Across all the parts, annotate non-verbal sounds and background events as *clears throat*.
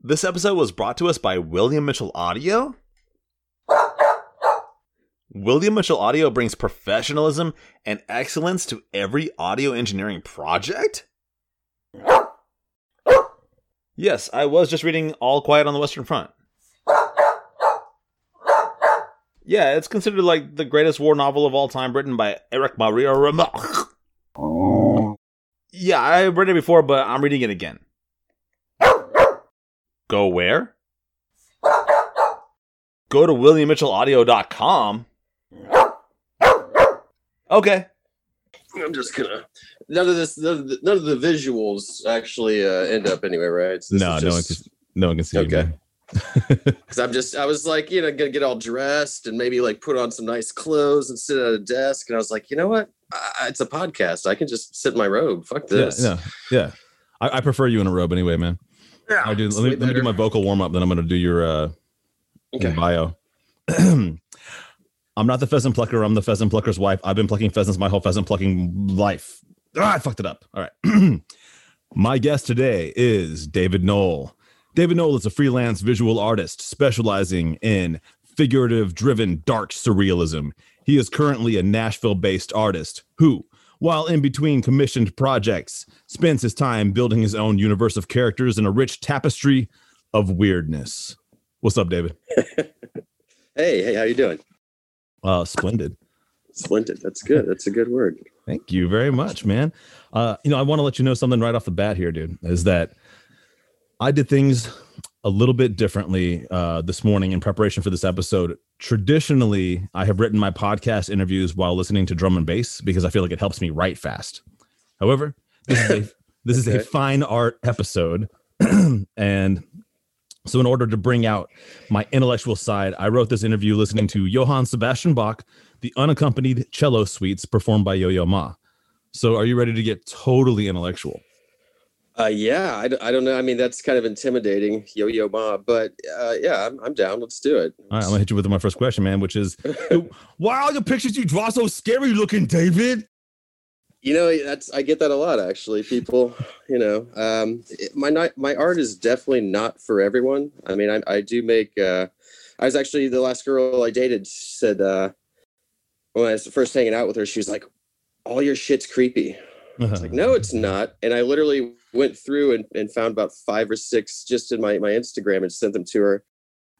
This episode was brought to us by William Mitchell Audio. William Mitchell Audio brings professionalism and excellence to every audio engineering project? Yes, I was just reading All Quiet on the Western Front. Yeah, it's considered like the greatest war novel of all time, written by Erich Maria Remarque. Oh. Yeah, I read it before, but I'm reading it again. Go where? Go to WilliamMitchellAudio.com. Okay. I'm just gonna. None of this, none of the, none of the visuals actually uh, end up anyway, right? So no, is no one can. No one can see. Okay. Because *laughs* I'm just, I was like, you know, gonna get all dressed and maybe like put on some nice clothes and sit at a desk. And I was like, you know what? I, it's a podcast. I can just sit in my robe. Fuck yeah, this. yeah, yeah. I, I prefer you in a robe anyway, man. Yeah, I do. Let me, let me do my vocal warm up. Then I'm gonna do your uh, your Okay. bio. *clears throat* I'm not the pheasant plucker. I'm the pheasant plucker's wife. I've been plucking pheasants my whole pheasant plucking life. Ah, I fucked it up. All right. *clears throat* my guest today is David Knoll. David Knoll is a freelance visual artist specializing in figurative driven dark surrealism. He is currently a Nashville based artist who, while in between commissioned projects, spends his time building his own universe of characters in a rich tapestry of weirdness. What's up, David? *laughs* Hey, hey, how you doing? Uh, splendid. Splendid. That's good. That's a good word. Thank you very much, man. Uh, you know, I want to let you know something right off the bat here, dude. Is that I did things a little bit differently uh, this morning in preparation for this episode. Traditionally, I have written my podcast interviews while listening to drum and bass because I feel like it helps me write fast. However, this is a, *laughs* this is a fine art episode, *clears throat* and so in order to bring out my intellectual side, I wrote this interview listening to Johann Sebastian Bach, the unaccompanied cello suites performed by Yo Yo Ma. So, are you ready to get totally intellectual? Uh, yeah, I don't know. I mean, that's kind of intimidating, yo yo ma. But uh, yeah, I'm, I'm down. Let's do it. All right, I'm gonna hit you with my first question, man, which is, *laughs* why are the pictures you draw so scary looking, David? You know, that's I get that a lot actually. People, you know, um, it- my my art is definitely not for everyone. I mean, I, I do make. Uh, I was actually the last girl I dated said uh, when I was first hanging out with her, she was like, "All your shit's creepy." I was like, "No, it's not." And I literally went through and, and found about five or six just in my my Instagram and sent them to her.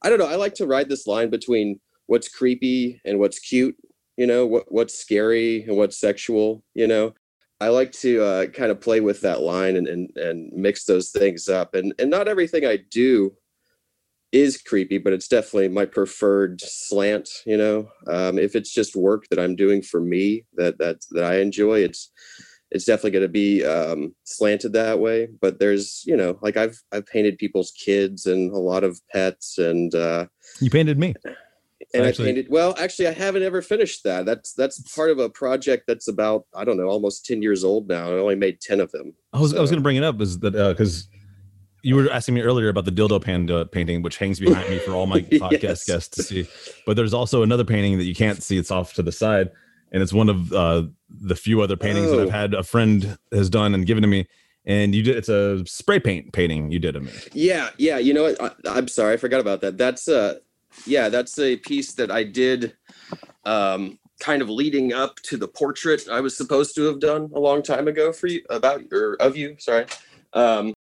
I don't know. I like to ride this line between what's creepy and what's cute. You know, what what's scary and what's sexual. You know, I like to uh, kind of play with that line and, and and mix those things up. And and not everything I do is creepy, but it's definitely my preferred slant. You know, um, if it's just work that I'm doing for me that that that I enjoy, it's it's definitely going to be um, slanted that way. But there's you know, like I've I've painted people's kids and a lot of pets and. uh You painted me. and Actually- I painted. Well, actually, I haven't ever finished that. That's that's part of a project that's about I don't know, almost ten years old now. I only made ten of them. I was I was gonna bring it up is that because you were asking me earlier about the dildo panda painting, which hangs behind me for all my *laughs* podcast Yes. guests to see. But there's also another painting that you can't see; it's off to the side, and it's one of uh, the few other paintings that I've Oh. had a friend has done and given to me. And you did it's a spray paint painting you did of me. Yeah, yeah. You know what? I, I'm sorry, I forgot about that. That's uh, yeah, that's a piece that I did, um, kind of leading up to the portrait I was supposed to have done a long time ago for you about or of you. Sorry. Um,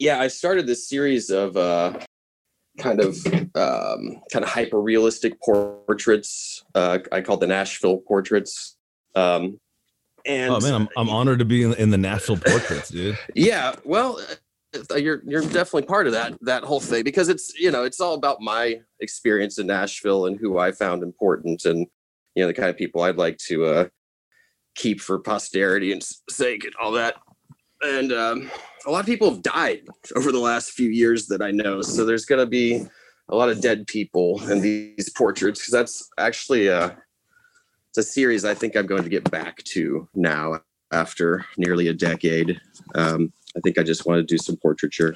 yeah, I started this series of uh, kind of um, kind of hyper realistic portraits. Uh, I call the Nashville portraits. Um, and oh man, I'm I'm honored to be in, in the Nashville portraits, dude. *laughs* yeah, well, uh, you're you're definitely part of that that whole thing because it's you know it's all about my experience in Nashville and who I found important and you know the kind of people I'd like to uh, keep for posterity and sake and all that. And um, a lot of people have died over the last few years that I know, so there's going to be a lot of dead people in these portraits because that's actually a it's a series I think I'm going to get back to now after nearly a decade. Um, I think I just want to do some portraiture.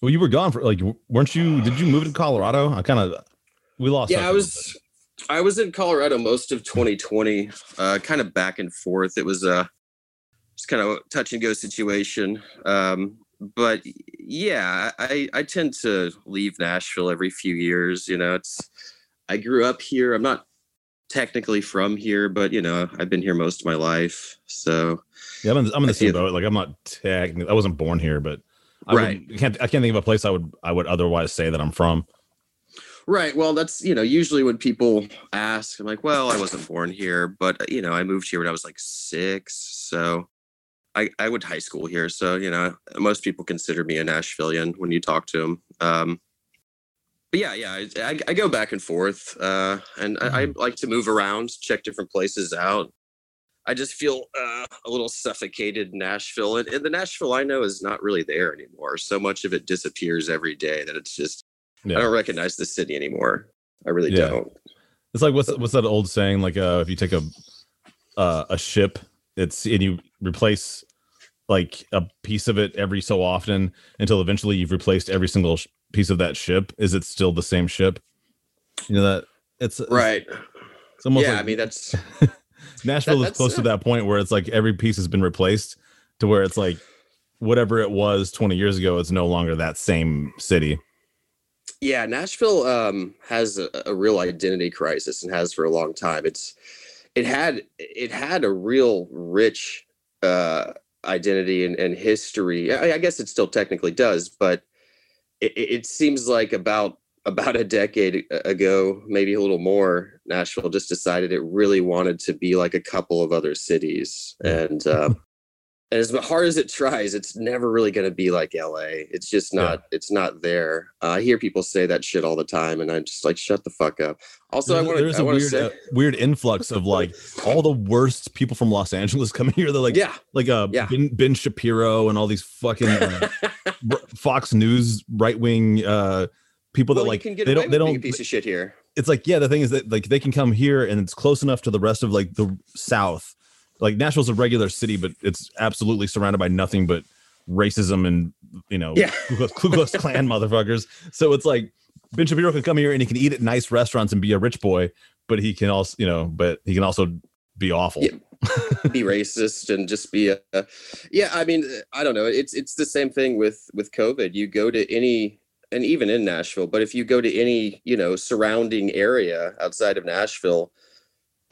Well, you were gone for like, weren't you? Did you move to Colorado? I kind of we lost. yeah, I was I was in Colorado most of 2020, uh, kind of back and forth. It was a just kind of touch and go situation. Um, but yeah, I I tend to leave Nashville every few years. You know, it's I grew up here. I'm not technically from here, but you know, I've been here most of my life. So. Yeah, I'm in, I'm in the same boat. Like I'm not technically, I wasn't born here, but I Right. I can't I can't think of a place I would I would otherwise say that I'm from. Right. Well, that's you know usually when people ask, I'm like, well, I wasn't born here, but you know, I moved here when I was like six, so I I went to high school here, so you know, most people consider me a Nashvilleian when you talk to them. Um, but yeah, yeah, I, I, I go back and forth, uh, and I, I like to move around, check different places out. I just feel uh, a little suffocated in Nashville, and, and the Nashville I know is not really there anymore. So much of it disappears every day that it's just Yeah. I don't recognize the city anymore. I really Yeah. don't. It's like what's what's that old saying? Like uh, if you take a uh, a ship, it's and you replace like a piece of it every so often until eventually you've replaced every single sh- piece of that ship. Is it still the same ship? You know that it's Right. It's almost yeah, like I mean that's *laughs* Nashville that- is that's, close to uh, that point where it's like every piece has been replaced to where it's like whatever it was 20 years ago, it's no longer that same city. yeah, Nashville um has a, a real identity crisis and has for a long time. It's it had it had a real rich uh identity and, and history. I, I guess it still technically does, but it, it seems like about about a decade ago, maybe a little more, Nashville just decided it really wanted to be like a couple of other cities. And um, and as hard as it tries, it's never really going to be like LA. It's just not. It's not there. Uh, I hear people say that shit all the time, and I'm just like, shut the fuck up. Also, I There's, want there's. I a weird, say, uh, weird influx of like *laughs* all the worst people from Los Angeles *laughs* coming here. They're like, yeah, like uh, Yeah. ben, ben Shapiro and all these fucking uh, *laughs* Fox News right wing uh, people well, that like they don't they don't a piece of shit here. it's like yeah the thing is that like they can come here and it's close enough to the rest of like the south like nashville's a regular city but it's absolutely surrounded by nothing but racism and you know Yeah. Ku Klux- Klan *laughs* motherfuckers so it's like ben shapiro can come here and he can eat at nice restaurants and be a rich boy but he can also you know but he can also be awful Yeah. be racist and just be a, a- yeah i mean i don't know it's it's the same thing with with covid you go to any and even in nashville but if you go to any you know surrounding area outside of nashville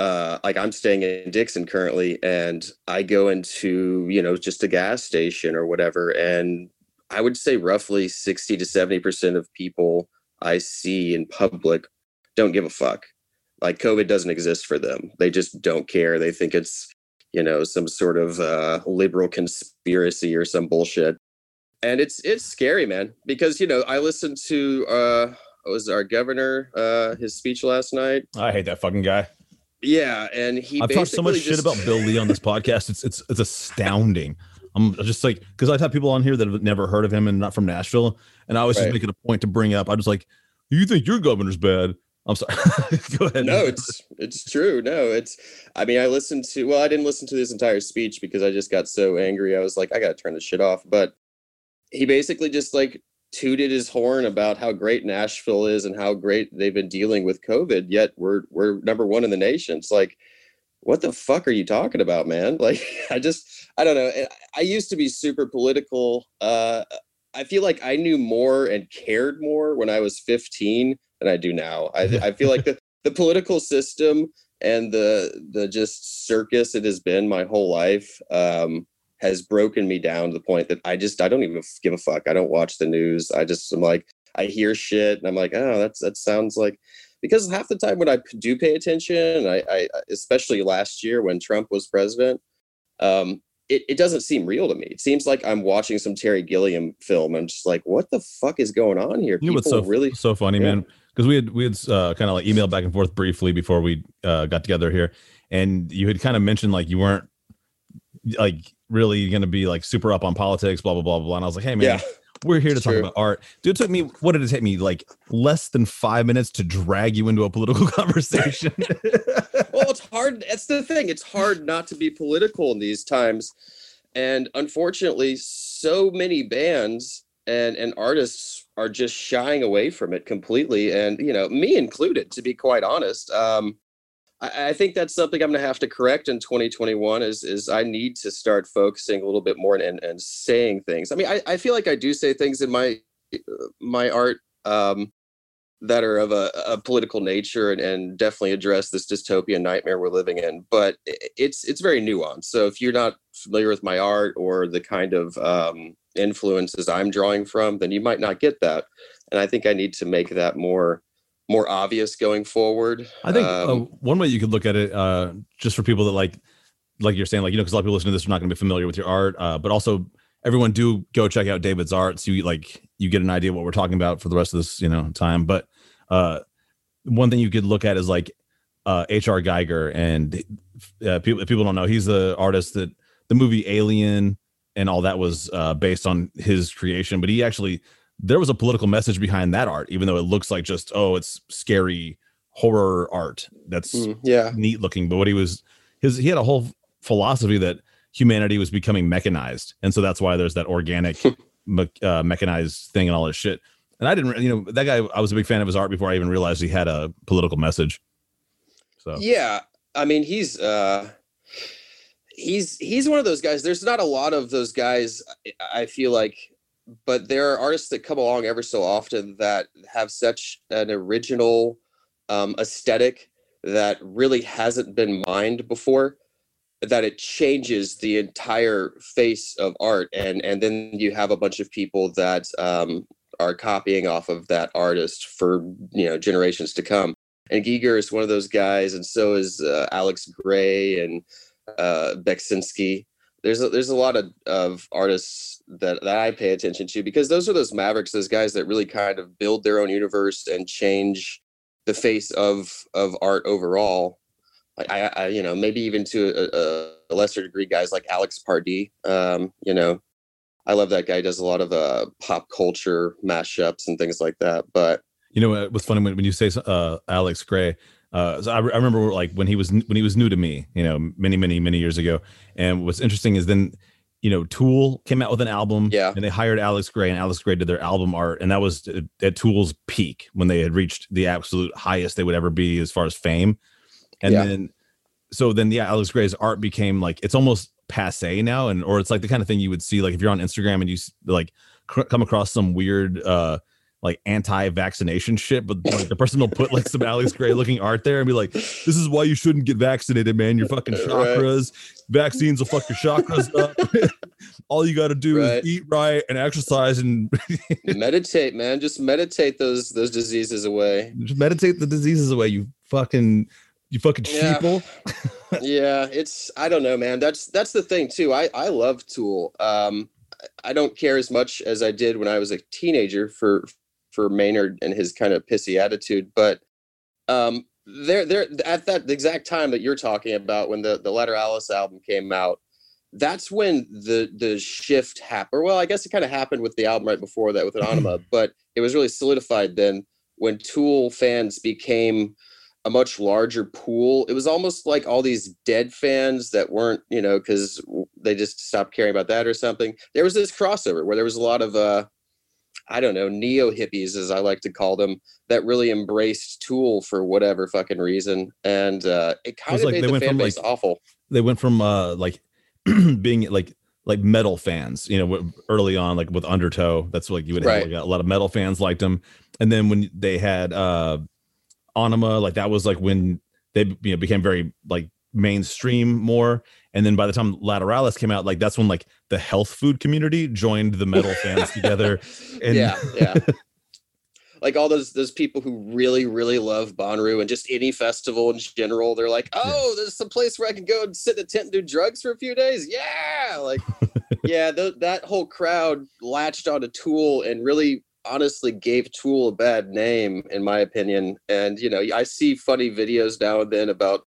uh like i'm staying in dickson currently and i go into you know just a gas station or whatever and i would say roughly 60 to 70 percent of people i see in public don't give a fuck. Like covid doesn't exist for them. They just don't care. They think it's you know some sort of uh, liberal conspiracy or some bullshit. And it's it's scary man because you know i listened to uh was our governor uh his speech last night? I hate that fucking guy yeah and he I've talked so much basically shit about Bill Lee on this *laughs* podcast. It's it's it's astounding. I'm just like because I've had people on here that have never heard of him and not from Nashville, and I always Right. just make it a point to bring up. I just like, you think your governor's bad? I'm sorry. *laughs* Go ahead. no it's it's true no it's i mean i listened to well i didn't listen to this entire speech because i just got so angry i was like i gotta turn this shit off but he basically just like tooted his horn about how great nashville is and how great they've been dealing with covid yet we're we're number one in the nation. It's like what the fuck are you talking about man? *laughs* Like i just i don't know. I- used to be super political. Uh i feel like i knew more and cared more when i was 15 than i do now. I, I feel like the, *laughs* the political system and the the just circus it has been my whole life um has broken me down to the point that i just i don't even give a fuck i don't watch the news i just am like i hear shit and i'm like oh that's that sounds like because half the time when I do pay attention, I, I especially last year when Trump was president, um, it, it doesn't seem real to me. It seems like I'm watching some Terry Gilliam film. I'm just like, what the fuck is going on here? You know what's People so really so funny, yeah. man? Because we had we had uh, kind of like emailed back and forth briefly before we uh, got together here, and you had kind of mentioned like you weren't like really going to be like super up on politics, blah blah blah blah. And I was like, hey man, yeah. we're here to talk True. about art. Dude, it took me what did it take me like less than five minutes to drag you into a political *laughs* conversation? *laughs* well, it's hard. That's the thing. It's hard not to be political in these times. And unfortunately, so many bands and and artists are just shying away from it completely and you know me included to be quite honest um I, think that's something I'm going to have to correct in 2021. Is is I need to start focusing a little bit more and and saying things. I mean, I, I feel like I do say things in my my art um, that are of a, a political nature and, and definitely address this dystopian nightmare we're living in. But it's it's very nuanced. So if you're not familiar with my art or the kind of um, influences I'm drawing from, then you might not get that. And I think I need to make that more more obvious going forward. I think uh, um, uh, one way you could look at it, uh, just for people that like, like you're saying, like you know, because a lot of people listening to this are not going to be familiar with your art, uh, but also everyone do go check out David's art, so you like you get an idea what we're talking about for the rest of this you know time. But uh, one thing you could look at is like uh, H.R. Giger, and uh, people people don't know he's the artist that the movie Alien and all that was uh, based on his creation, but he actually there was a political message behind that art, even though it looks like just oh, it's scary horror art that's mm, yeah neat looking. But what he was his he had a whole philosophy that humanity was becoming mechanized, and so that's why there's that organic *laughs* me- uh, mechanized thing and all this shit. And I didn't, you know, that guy. I was a big fan of his art before I even realized he had a political message. So yeah, I mean, he's uh he's he's one of those guys. There's not a lot of those guys. I feel like but there are artists that come along ever so often that have such an original um, aesthetic that really hasn't been mined before that it changes the entire face of art and and then you have a bunch of people that um, are copying off of that artist for you know generations to come. And Giger is one of those guys and so is uh, Alex Grey and uh, Beksinski there's a, there's a lot of, of artists that, that I pay attention to because those are those mavericks, those guys that really kind of build their own universe and change the face of of art overall. I, I you know maybe even to a, a, lesser degree, guys like Alex Pardee. Um, you know, I love that guy. He does a lot of uh, pop culture mashups and things like that. But you know what's funny when, when you say uh, Alex Grey, uh, so I, I, remember like when he was when he was new to me, you know, many many many years ago. And what's interesting is then, you know, Tool came out with an album, yeah, and they hired Alex Grey, and Alex Grey did their album art, and that was at Tool's peak when they had reached the absolute highest they would ever be as far as fame. And yeah. then, so then yeah, Alex Grey's art became like it's almost passe now, and or it's like the kind of thing you would see like if you're on Instagram and you like come across some weird uh like anti-vaccination shit, but like, the person will put like some Alex Grey looking art there and be like, "This is why you shouldn't get vaccinated, man. Your fucking *laughs* chakras, right. vaccines will fuck your chakras up. *laughs* All you got to do right. is eat right and exercise and meditate, man. Just meditate those those diseases away. Just meditate the diseases away. You fucking you fucking yeah. sheeple. yeah, it's I don't know, man. That's that's the thing too. I I love Tool. Um, I don't care as much as I did when I was a teenager for for Maynard and his kind of pissy attitude. But um, there, there at that exact time that you're talking about, when the the Lateralus album came out, that's when the the shift happened. Well, I guess it kind of happened with the album right before that with *clears throat* Ænima, but it was really solidified then when Tool fans became a much larger pool. It was almost like all these dead fans that weren't, you know, because they just stopped caring about that or something. There was this crossover where there was a lot of uh, I don't know, neo hippies, as I like to call them, that really embraced Tool for whatever fucking reason, and uh, it kind it of like made the fan base like, awful. They went from uh, like *clears throat* being like like metal fans, you know, early on, like with Undertow, that's like you would have like, a lot of metal fans liked them, and then when they had uh, Ænima, like that was like when they you know became very like mainstream more and then by the time Lateralus came out, like that's when like the health food community joined the metal *laughs* fans together. And yeah, yeah. *laughs* like all those those people who really really love Bonnaroo and just any festival in general, they're like, oh, there's some place where I can go and sit in a tent and do drugs for a few days. Yeah, like *laughs* yeah, th- that whole crowd latched on a Tool and really honestly gave Tool a bad name, in my opinion. And you know, I see funny videos now and then about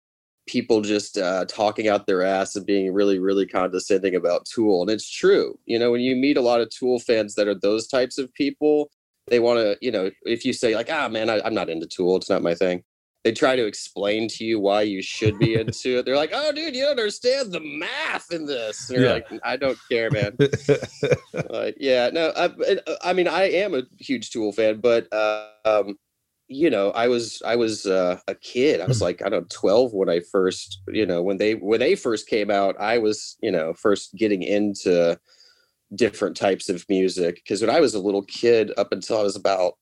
people just uh, talking out their ass and being really, really condescending about Tool. And it's true. You know, when you meet a lot of Tool fans that are those types of people, they want to, you know, if you say like, ah, man, I, am not into Tool, it's not my thing. they try to explain to you why you should be *laughs* into it. They're like, "Oh, dude, you understand the math in this." And you're Yeah. like, "I don't care, man." *laughs* like, yeah, no, I, I mean, I am a huge Tool fan, but uh, um, you know, I was I was uh, a kid. I was like, I don't know, twelve when I first, you know, when they when they first came out. I was, you know, first getting into different types of music because when I was a little kid, up until I was about,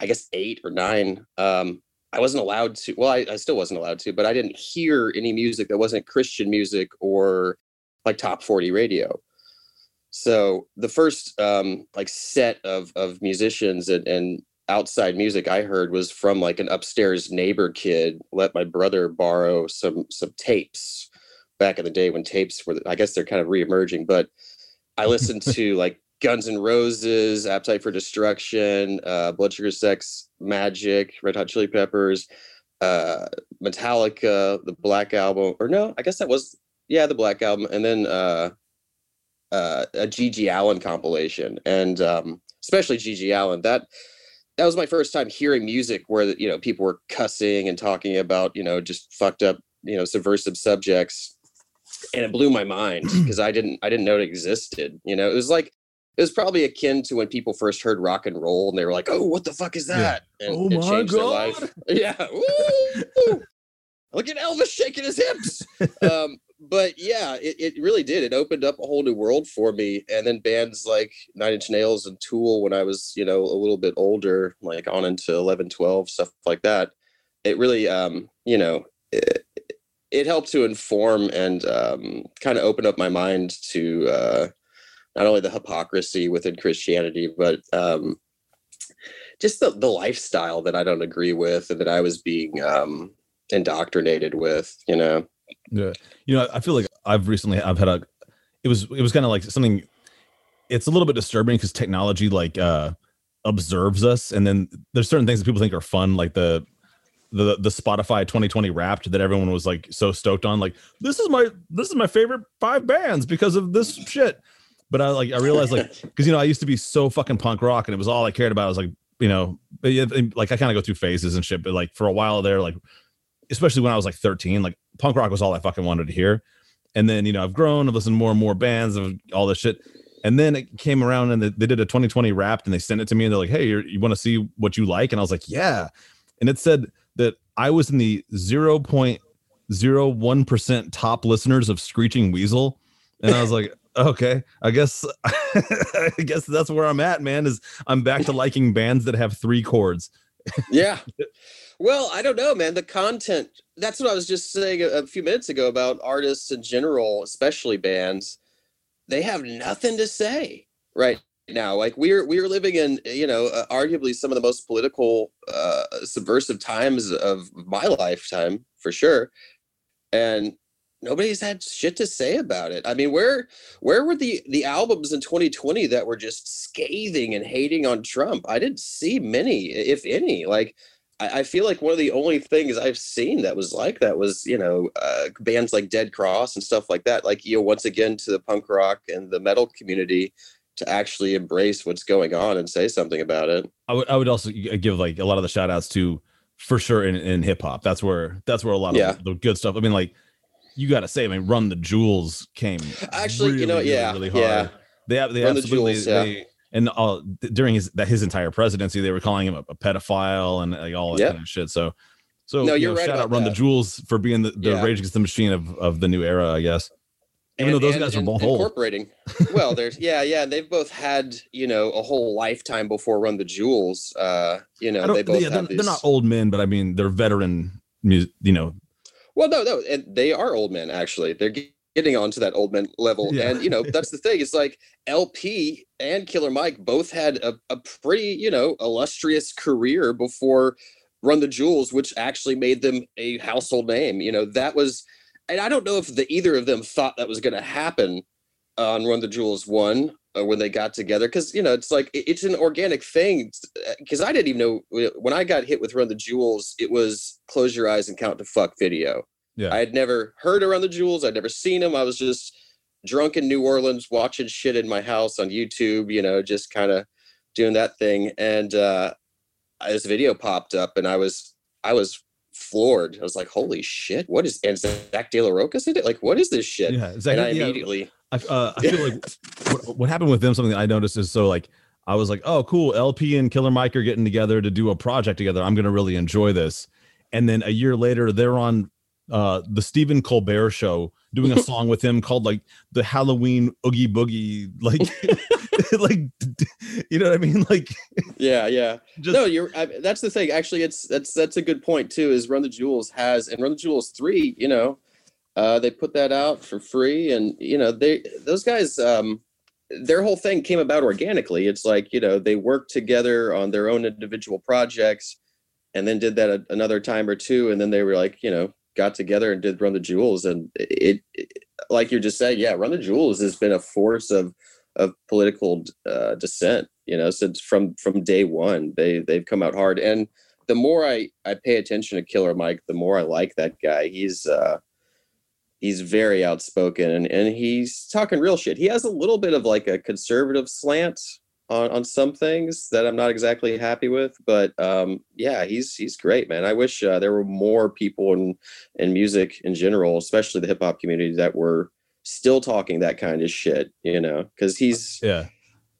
I guess eight or nine, um, I wasn't allowed to. Well, I, I still wasn't allowed to, but I didn't hear any music that wasn't Christian music or like top forty radio. So the first um, like set of of musicians and, and outside music I heard was from like an upstairs neighbor kid let my brother borrow some some tapes back in the day when tapes were I guess they're kind of reemerging, but I *laughs* listened to like Guns N' Roses, Appetite for Destruction, uh, Blood Sugar Sex, Magic, Red Hot Chili Peppers, uh, Metallica, the Black Album, or no, I guess that was yeah the Black Album, and then uh, uh, a GG Allin compilation, and um, especially GG Allin. That that was my first time hearing music where you know people were cussing and talking about you know just fucked up you know subversive subjects, and it blew my mind *clears throat* because I didn't I didn't know it existed. You know, it was like it was probably akin to when people first heard rock and roll and they were like, "Oh, what the fuck is Yeah. that?" And Oh it my changed their God. life. *laughs* Yeah. Look at Elvis shaking his hips. *laughs* um, but yeah, it, it really did. It opened up a whole new world for me. And then bands like Nine Inch Nails and Tool, when I was, you know, a little bit older, like on into 11, 12, stuff like that, it really, um, you know, it, it helped to inform and um, kind of open up my mind to uh, not only the hypocrisy within Christianity, but um, just the, the lifestyle that I don't agree with and that I was being um, indoctrinated with, you know? Yeah. You know, I feel like I've recently I've had a it was it was kind of like something it's a little bit disturbing because technology like uh observes us and then there's certain things that people think are fun like the the the Spotify 2020 wrapped that everyone was like so stoked on like this is my this is my favorite five bands because of this shit but I like I realized like *laughs* because you know I used to be so fucking punk rock and it was all I cared about I was like you know like I kind of go through phases and shit but like for a while there like especially when I was like 13 like punk rock was all I fucking wanted to hear. And then you know I've grown I've listened to more and more bands of all this shit. And then it came around and they, did a 2020 wrapped and they sent it to me and they're like hey you're, you want to see what you like? And I was like yeah. And it said that I was in the 0.01% top listeners of Screeching Weasel. And I was like *laughs* okay I guess *laughs* I guess that's where I'm at man is I'm back to liking bands that have three chords. Yeah. *laughs* Well, I don't know, man. The content, that's what I was just saying a, a few minutes ago about artists in general, especially bands. They have nothing to say right now. Like we're we're living in, you know, uh, arguably some of the most political uh subversive times of my lifetime for sure. And nobody's had shit to say about it. I mean, where where were the the albums in 2020 that were just scathing and hating on Trump? I didn't see many, if any. Like I, I feel like one of the only things I've seen that was like that was, you know, uh, bands like Dead Cross and stuff like that. Like, you know, once again to the punk rock and the metal community to actually embrace what's going on and say something about it. I would I would also give like a lot of the shout outs to for sure in, in hip hop. That's where that's where a lot of Yeah. the good stuff. I mean, like you got to say, I mean, Run the Jewels came Actually, you know, yeah, yeah. They they Run the absolutely Jewels, yeah. they and all during his that his entire presidency, they were calling him a, a pedophile and like all that Yeah. kind of shit. So. So No, you you're know, right shout out Run the. Jewels for being the, the Yeah. Rage Against the Machine of, of the new era, I guess. Even though those guys are both old. incorporating. well, there's yeah, yeah. They've both had you know a whole lifetime before Run the Jewels. Uh, you know, they both yeah, they're, have they're not old men, but I mean they're veteran, you know, Well, no, no, and they are old men. Actually, they're getting onto that old man level, Yeah. and you know that's the thing. It's like El-P and Killer Mike both had a, a pretty you know illustrious career before Run the Jewels, which actually made them a household name. You know that was, and I don't know if the either of them thought that was going to happen on Run the Jewels one uh, when they got together because you know it's like it- it's an organic thing because I didn't even know when I got hit with Run the Jewels it was close your eyes and count to fuck video. Yeah. I had never heard around the jewels. I'd never seen them. I was just drunk in New Orleans watching shit in my house on YouTube, you know, just kind of doing that thing. And uh this video popped up and I was I was floored. I was like, "Holy shit! What is?" And Zack De La Rocha's in it. Like, what is this shit? Yeah, Zach, and I yeah, immediately, I, uh, I feel like what, what happened with them. Something I noticed is so like I was like, oh, cool. El-P and Killer Mike are getting together to do a project together. I'm gonna really enjoy this. And then a year later, they're on uh, the Stephen Colbert show doing a *laughs* song with him called like the Halloween Oogie Boogie, like, *laughs* *laughs* like, you know what I mean? Like, yeah, yeah. just no, you're. I, that's the thing. Actually, it's that's that's a good point too. Is Run the Jewels has and Run the Jewels three. You know, uh, they put that out for free, and you know they those guys. Um, their whole thing came about organically. It's like you know they worked together on their own individual projects, and then did that a, another time or two, and then they were like you know got together and did Run the Jewels, and it, it like you're just saying, yeah, Run the Jewels has been a force of of political uh, dissent. You know, since from from day one, they they've come out hard, and the more I I pay attention to Killer Mike, the more I like that guy. He's uh he's very outspoken and, and he's talking real shit. He has a little bit of like a conservative slant on, on some things that I'm not exactly happy with, but um, yeah, he's he's great, man. I wish uh, there were more people in in music in general, especially the hip hop community, that were still talking that kind of shit. You know, because he's yeah.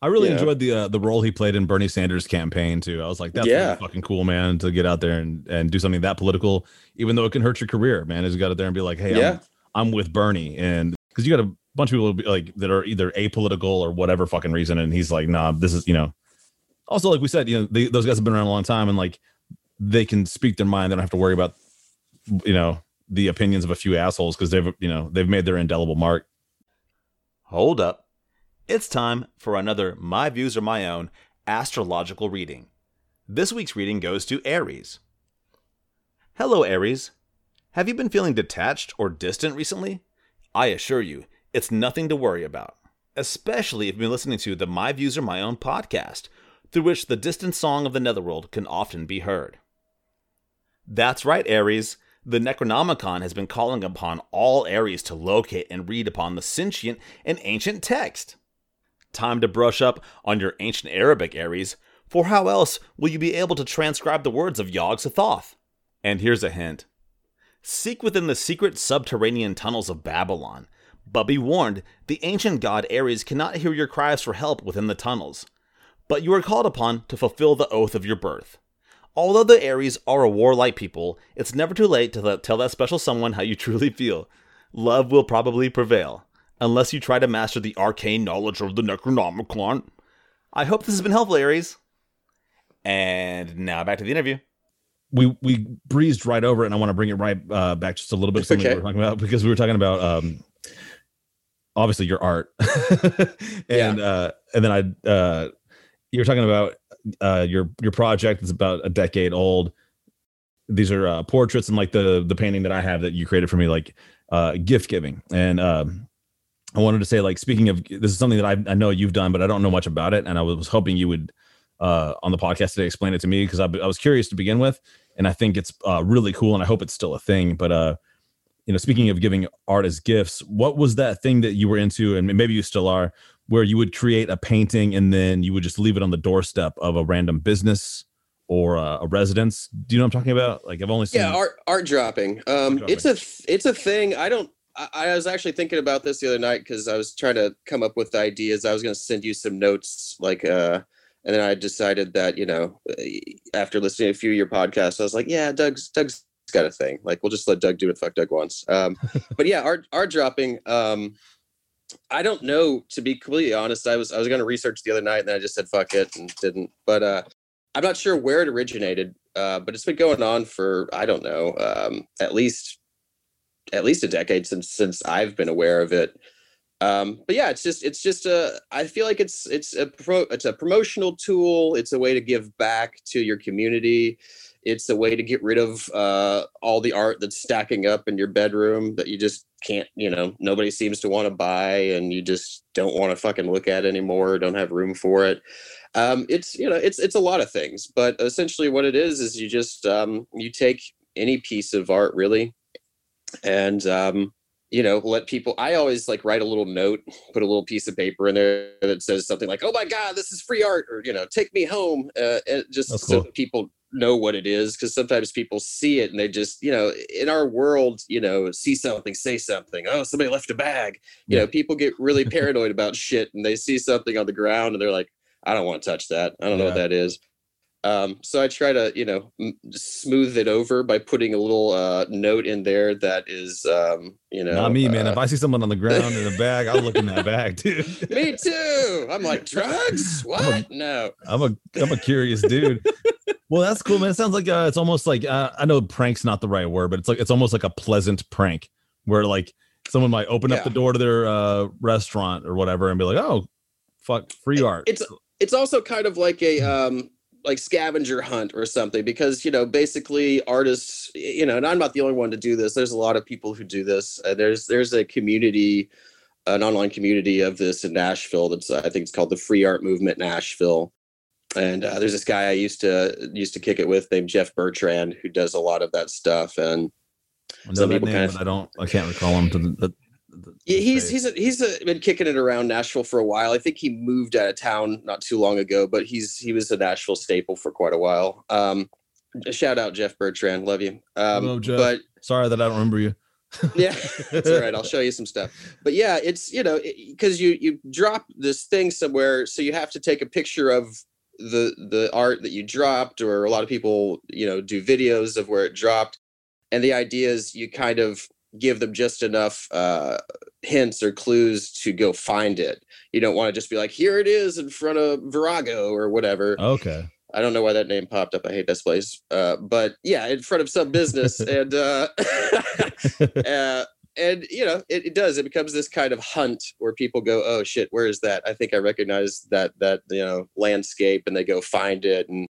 I really Yeah. enjoyed the uh, the role he played in Bernie Sanders' campaign too. I was like, that's Yeah. really fucking cool, man, to get out there and, and do something that political, even though it can hurt your career, man. Is got out there and be like, hey, Yeah. I'm, I'm with Bernie, and because you got a bunch of people be like that are either apolitical or whatever fucking reason, and he's like, nah, this is you know. Also, like we said, you know, they, those guys have been around a long time, and like they can speak their mind. They don't have to worry about, you know, the opinions of a few assholes because they've you know they've made their indelible mark. Hold up. It's time for another My Views Are My Own astrological reading. This week's reading goes to Aries. Hello, Aries. Have you been feeling detached or distant recently? I assure you, it's nothing to worry about, especially if you've been listening to the My Views Are My Own podcast, through which the distant song of the netherworld can often be heard. That's right, Aries. The Necronomicon has been calling upon all Aries to locate and read upon the sentient and ancient text. Time to brush up on your ancient Arabic, Aries, for how else will you be able to transcribe the words of Yog Sothoth? And here's a hint Seek within the secret subterranean tunnels of Babylon, but be warned the ancient god Ares cannot hear your cries for help within the tunnels. But you are called upon to fulfill the oath of your birth. Although the Aries are a warlike people, it's never too late to tell that special someone how you *laughs* truly feel. Love will probably prevail, unless you try to master the arcane knowledge of the Necronomicon. I hope this has been helpful, Aries. And now back to the interview. we we breezed right over it and i want to bring it right uh, back just a little bit to something Okay. we were talking about because we were talking about um obviously your art. *laughs* And uh and then i uh you're talking about uh your your project is about a decade old. These are uh, portraits and like the the painting that i have that you created for me like uh gift giving. And um i wanted to say like speaking of this is something that I, I know you've done but i don't know much about it. And i was hoping you would uh on the podcast today explain it to me because I, I was curious to begin with. And I think it's uh, really cool, and I hope it's still a thing. But uh, you know, speaking of giving art as gifts, what was that thing that you were into, and maybe you still are, where you would create a painting and then you would just leave it on the doorstep of a random business or uh, a residence? Do you know what I'm talking about? Like I've only seen yeah art art dropping um Art it's a th- it's a thing i don't I, I was actually thinking about this the other night because i was trying to come up with ideas i was going to send you some notes like uh and then i decided that you know uh, after listening to a few of your podcasts i was like yeah doug's doug's got a thing like we'll just let doug do what the fuck doug wants um *laughs* but yeah art art dropping um I don't know to be completely honest. I was I was going to research the other night and then I just said fuck it and didn't. But uh I'm not sure where it originated, uh, but it's been going on for I don't know, um, at least at least a decade since since I've been aware of it. Um, but yeah, it's just it's just a I feel like it's it's a pro, it's a promotional tool. It's a way to give back to your community. It's a way to get rid of uh, all the art that's stacking up in your bedroom that you just can't, you know, nobody seems to want to buy and you just don't want to fucking look at anymore, don't have room for it um, it's you know it's it's a lot of things but essentially what it is is you just um, you take any piece of art really and um, you know let people i always like write a little note put a little piece of paper in there that says something like oh my god this is free art or you know take me home uh, and just so cool. that people know what it is because sometimes people see it and they just you know in our world you know see something say something oh somebody left a bag. You Yeah. know people get really *laughs* paranoid about shit and they see something on the ground and they're like i don't want to touch that. I don't know what that is um, so i try to you know m- smooth it over by putting a little uh, note in there that is um, you know Not me, man. uh, If I see someone on the ground in a bag, I'll look in that bag, *laughs* dude. me too i'm like drugs *laughs* what no I'm a I'm a curious dude. well, that's cool, man. It sounds like uh, it's almost like uh, I know prank's not the right word, but it's like it's almost like a pleasant prank where like someone might open up the door to their uh, restaurant or whatever and be like, "Oh, fuck, free art." it's it's also kind of like a um like scavenger hunt or something because you know basically artists you know and i'm not the only one to do this there's a lot of people who do this uh, there's there's a community an online community of this in nashville that's i think it's called the free art movement nashville and uh, there's this guy i used to used to kick it with named jeff bertrand who does a lot of that stuff and I know some people name, kind of- I don't. I can't recall him to the. The, Yeah, he's he's a, he's a, been kicking it around Nashville for a while. I think he moved out of town not too long ago, but he's he was a Nashville staple for quite a while. Um, shout out Jeff Bertrand, love you. Um, Hello, Jeff. But Sorry that I don't remember you. *laughs* yeah, that's all right. I'll show you some stuff. But yeah, it's you know because you you drop this thing somewhere, so you have to take a picture of the the art that you dropped, or a lot of people you know do videos of where it dropped, and the idea is you kind of give them just enough uh, hints or clues to go find it. You don't want to just be like, here it is in front of Virago or whatever. Okay. I don't know why that name popped up. I hate this place. Uh, but yeah, in front of some business *laughs* and uh, *laughs* uh and you know it, it does it becomes this kind of hunt where people go oh shit where is that i think i recognize that that you know landscape and they go find it and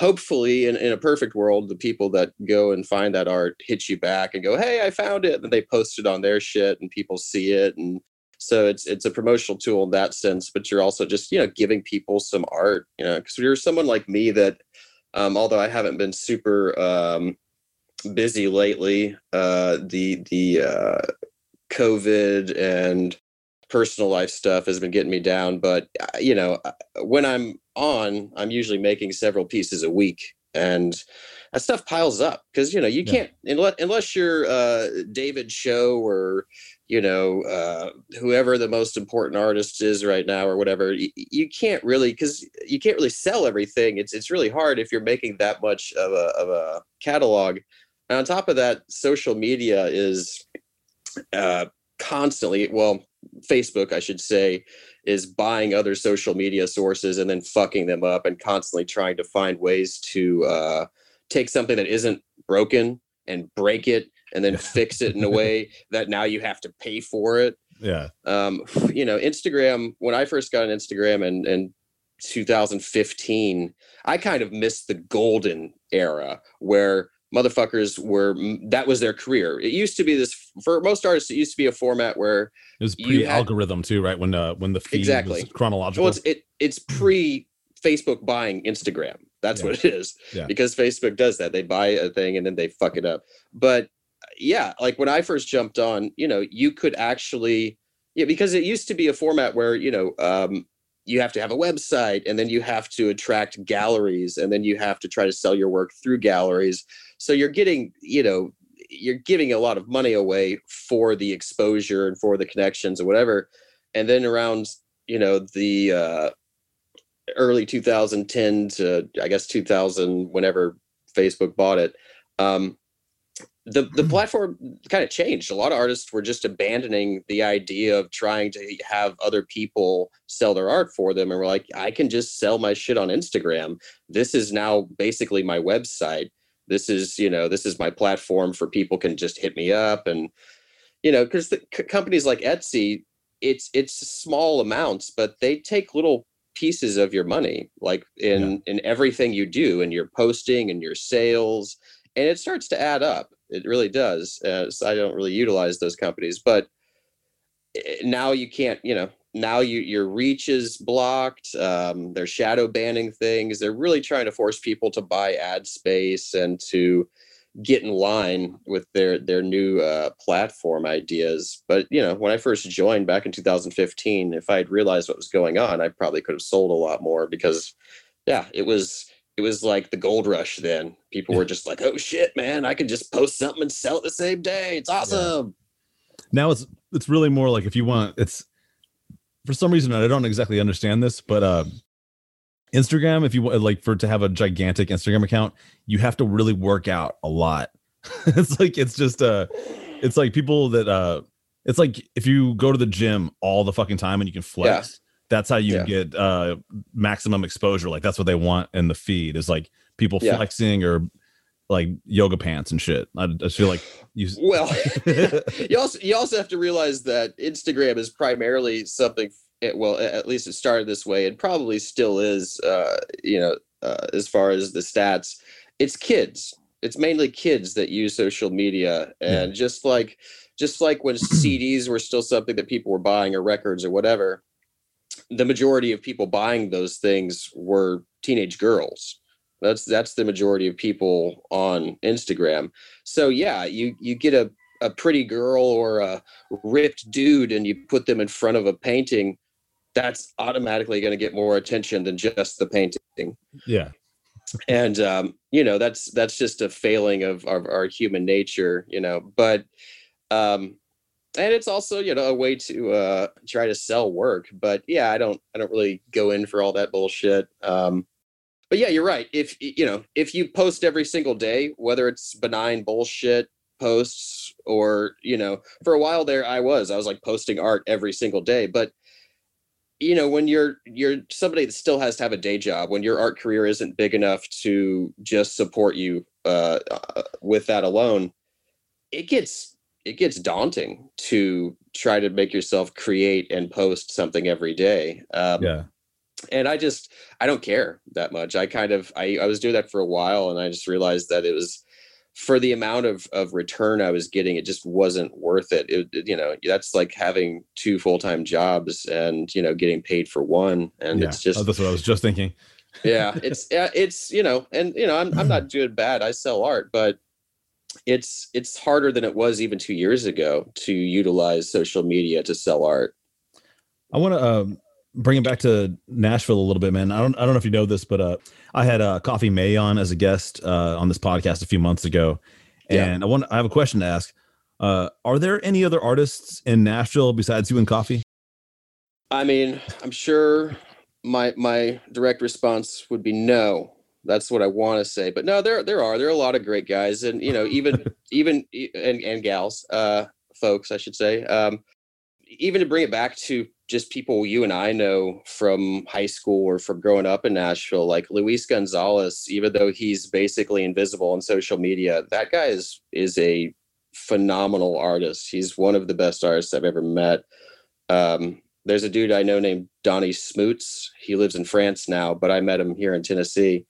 hopefully in, in a perfect world the people that go and find that art hit you back and go hey i found it and they post it on their shit and people see it and so it's it's a promotional tool in that sense but you're also just you know giving people some art you know because you're someone like me that um, although i haven't been super um, busy lately. Uh, the the uh, COVID and personal life stuff has been getting me down. But uh, you know, uh, when I'm on, I'm usually making several pieces a week, and that stuff piles up because you know you can't unless unless you're uh, David Choe or you know uh, whoever the most important artist is right now or whatever. You, you can't really because you can't really sell everything. It's it's really hard if you're making that much of a of a catalog. And on top of that, social media is uh, constantly, well, Facebook, I should say, is buying other social media sources and then fucking them up and constantly trying to find ways to uh, take something that isn't broken and break it and then fix it in a way *laughs* that now you have to pay for it Yeah. um, you know, Instagram, when I first got on Instagram and, in 2015, I kind of missed the golden era where motherfuckers were, that was their career. It used to be this, for most artists, it used to be a format where, It was You pre had- algorithm too, right? When uh when the feed Exactly. was chronological. well, it's, it, it's pre Facebook buying Instagram. That's Yeah. what it is. Yeah. Because Facebook does that. They buy a thing and then they fuck it up. But yeah, like when I first jumped on, you know, you could actually, yeah, because it used to be a format where, you know, um, you have to have a website and then you have to attract galleries and then you have to try to sell your work through galleries. So you're getting, you know, you're giving a lot of money away for the exposure and for the connections or whatever. And then around, you know, the uh, early 2010 to I guess 2000, whenever Facebook bought it, um, the the platform kind of changed. A lot of artists were just abandoning the idea of trying to have other people sell their art for them, and we're like, I can just sell my shit on Instagram. This is now basically my website. This is you know this is my platform for people can just hit me up and you know because the c- companies like Etsy, it's it's small amounts, but they take little pieces of your money like in in everything you do and your posting and your sales and it starts to add up. It really does uh, so i don't really utilize those companies but eh, now you can't you know now you your reach is blocked um, they're shadow banning things they're really trying to force people to buy ad space and to get in line with their their new uh, platform ideas but you know when i first joined back in 2015 if i had realized what was going on i probably could have sold a lot more because yeah it was it was like the gold rush then. People were just like, "Oh shit, man, I can just post something and sell it the same day. It's awesome." now it's it's really more like if you want it's for some reason I don't exactly understand this, but uh Instagram, if you want like for to have a gigantic Instagram account, you have to really work out a lot. *laughs* it's like it's just uh it's like people that uh it's like if you go to the gym all the fucking time and you can flex, that's how you Yeah. get uh maximum exposure. Like that's what they want in the feed is like people Yeah. flexing or like yoga pants and shit. I, I just feel like you Well, *laughs* *laughs* you also you also have to realize that Instagram is primarily something. It, well, at least it started this way, and probably still is. Uh, you know, uh, as far as the stats, it's kids. It's mainly kids that use social media, and just like just like when *clears throat* CDs were still something that people were buying or records or whatever, the majority of people buying those things were teenage girls. That's that's the majority of people on Instagram. So yeah, you you get a a pretty girl or a ripped dude and you put them in front of a painting, that's automatically going to get more attention than just the painting. yeah. And um, you know, that's that's just a failing of our, our human nature, you know. But um and it's also, you know, a way to uh try to sell work. But yeah, I don't I don't really go in for all that bullshit. Um but yeah, you're right. If you know, if you post every single day, whether it's benign bullshit posts or you know, for a while there, I was I was like posting art every single day. But you know, when you're you're somebody that still has to have a day job, when your art career isn't big enough to just support you uh, uh, with that alone, it gets it gets daunting to try to make yourself create and post something every day. Um, Yeah. And I just I don't care that much. I kind of I, I was doing that for a while and I just realized that it was for the amount of of return I was getting, it just wasn't worth it. It, it- you know, that's like having two full-time jobs and you know getting paid for one. And yeah. it's just Oh, that's what I was just thinking. yeah, *laughs* it's it's you know, and you know, I'm I'm not doing bad. I sell art, but it's it's harder than it was even two years ago to utilize social media to sell art. I want to um, bring it back to Nashville a little bit, man. I don't I don't know if you know this, but uh, I had uh, Coffee May on as a guest uh, on this podcast a few months ago, Yeah. and I want I have a question to ask. Uh, are there any other artists in Nashville besides you and Coffee? I mean, I'm sure my my direct response would be no. That's what I want to say. But no, there there are there are a lot of great guys, and you know, even *laughs* even and and gals, uh, folks, I should say. Um, even to bring it back to just people you and I know from high school or from growing up in Nashville, like Luis Gonzalez, even though he's basically invisible on social media, that guy is is a phenomenal artist. He's one of the best artists I've ever met. Um, there's a dude I know named Donnie Smoots. He lives in France now, but I met him here in Tennessee.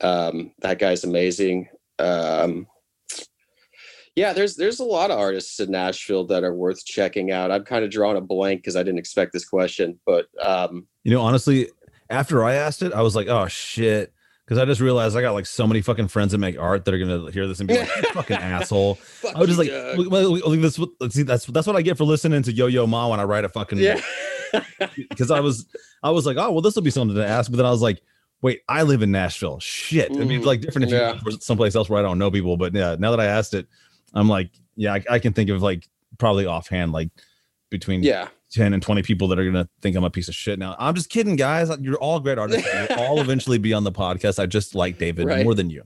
Um, that guy's amazing. Um, yeah, there's there's a lot of artists in Nashville that are worth checking out. I'm kind of drawing a blank because I didn't expect this question, but um, You know, honestly, after I asked it, I was like, oh shit. Because I just realized I got like so many fucking friends that make art that are gonna hear this and be like, "You *laughs* fucking asshole. fuck I was just like, Doug. well, well, this, see, that's that's what I get for listening to Yo Yo Ma when I write a fucking yeah, *laughs* because I was I was like, oh well, this will be something to ask, but then I was like, wait, I live in Nashville. Shit, it'd be Mm, like different if yeah. for someplace else where I don't know people. But yeah, now that I asked it, I'm like, yeah, I, I can think of like probably offhand like between yeah. 10 and 20 people that are gonna think I'm a piece of shit. Now I'm just kidding, guys. You're all great artists. You'll all *laughs* eventually be on the podcast. I just like David Right. more than you.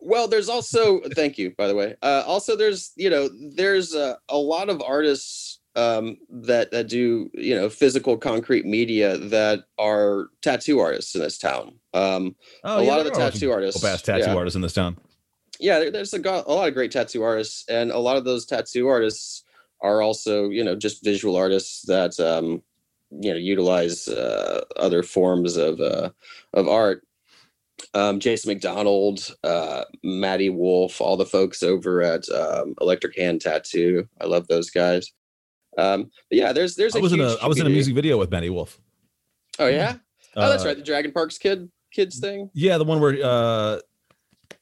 Well, there's also *laughs* thank you, by the way. Uh, also, there's you know there's a, a lot of artists um, that that do you know physical concrete media that are tattoo artists in this town. Um, Oh, a lot of the tattoo artists. tattoo yeah. artists in this town. Yeah, there- there's a, go- a lot of great tattoo artists, and a lot of those tattoo artists are also, you know, just visual artists that, um, you know, utilize uh, other forms of uh, of art. Um, Jason McDonald, uh, Maddie Wolf, all the folks over at um, Electric Hand Tattoo. I love those guys. Um, but yeah, there's there's I a was in a I was in a music video with Benny Wolf. Oh yeah, oh that's Uh, right, the Dragon Parks kid kids thing. Yeah, the one where uh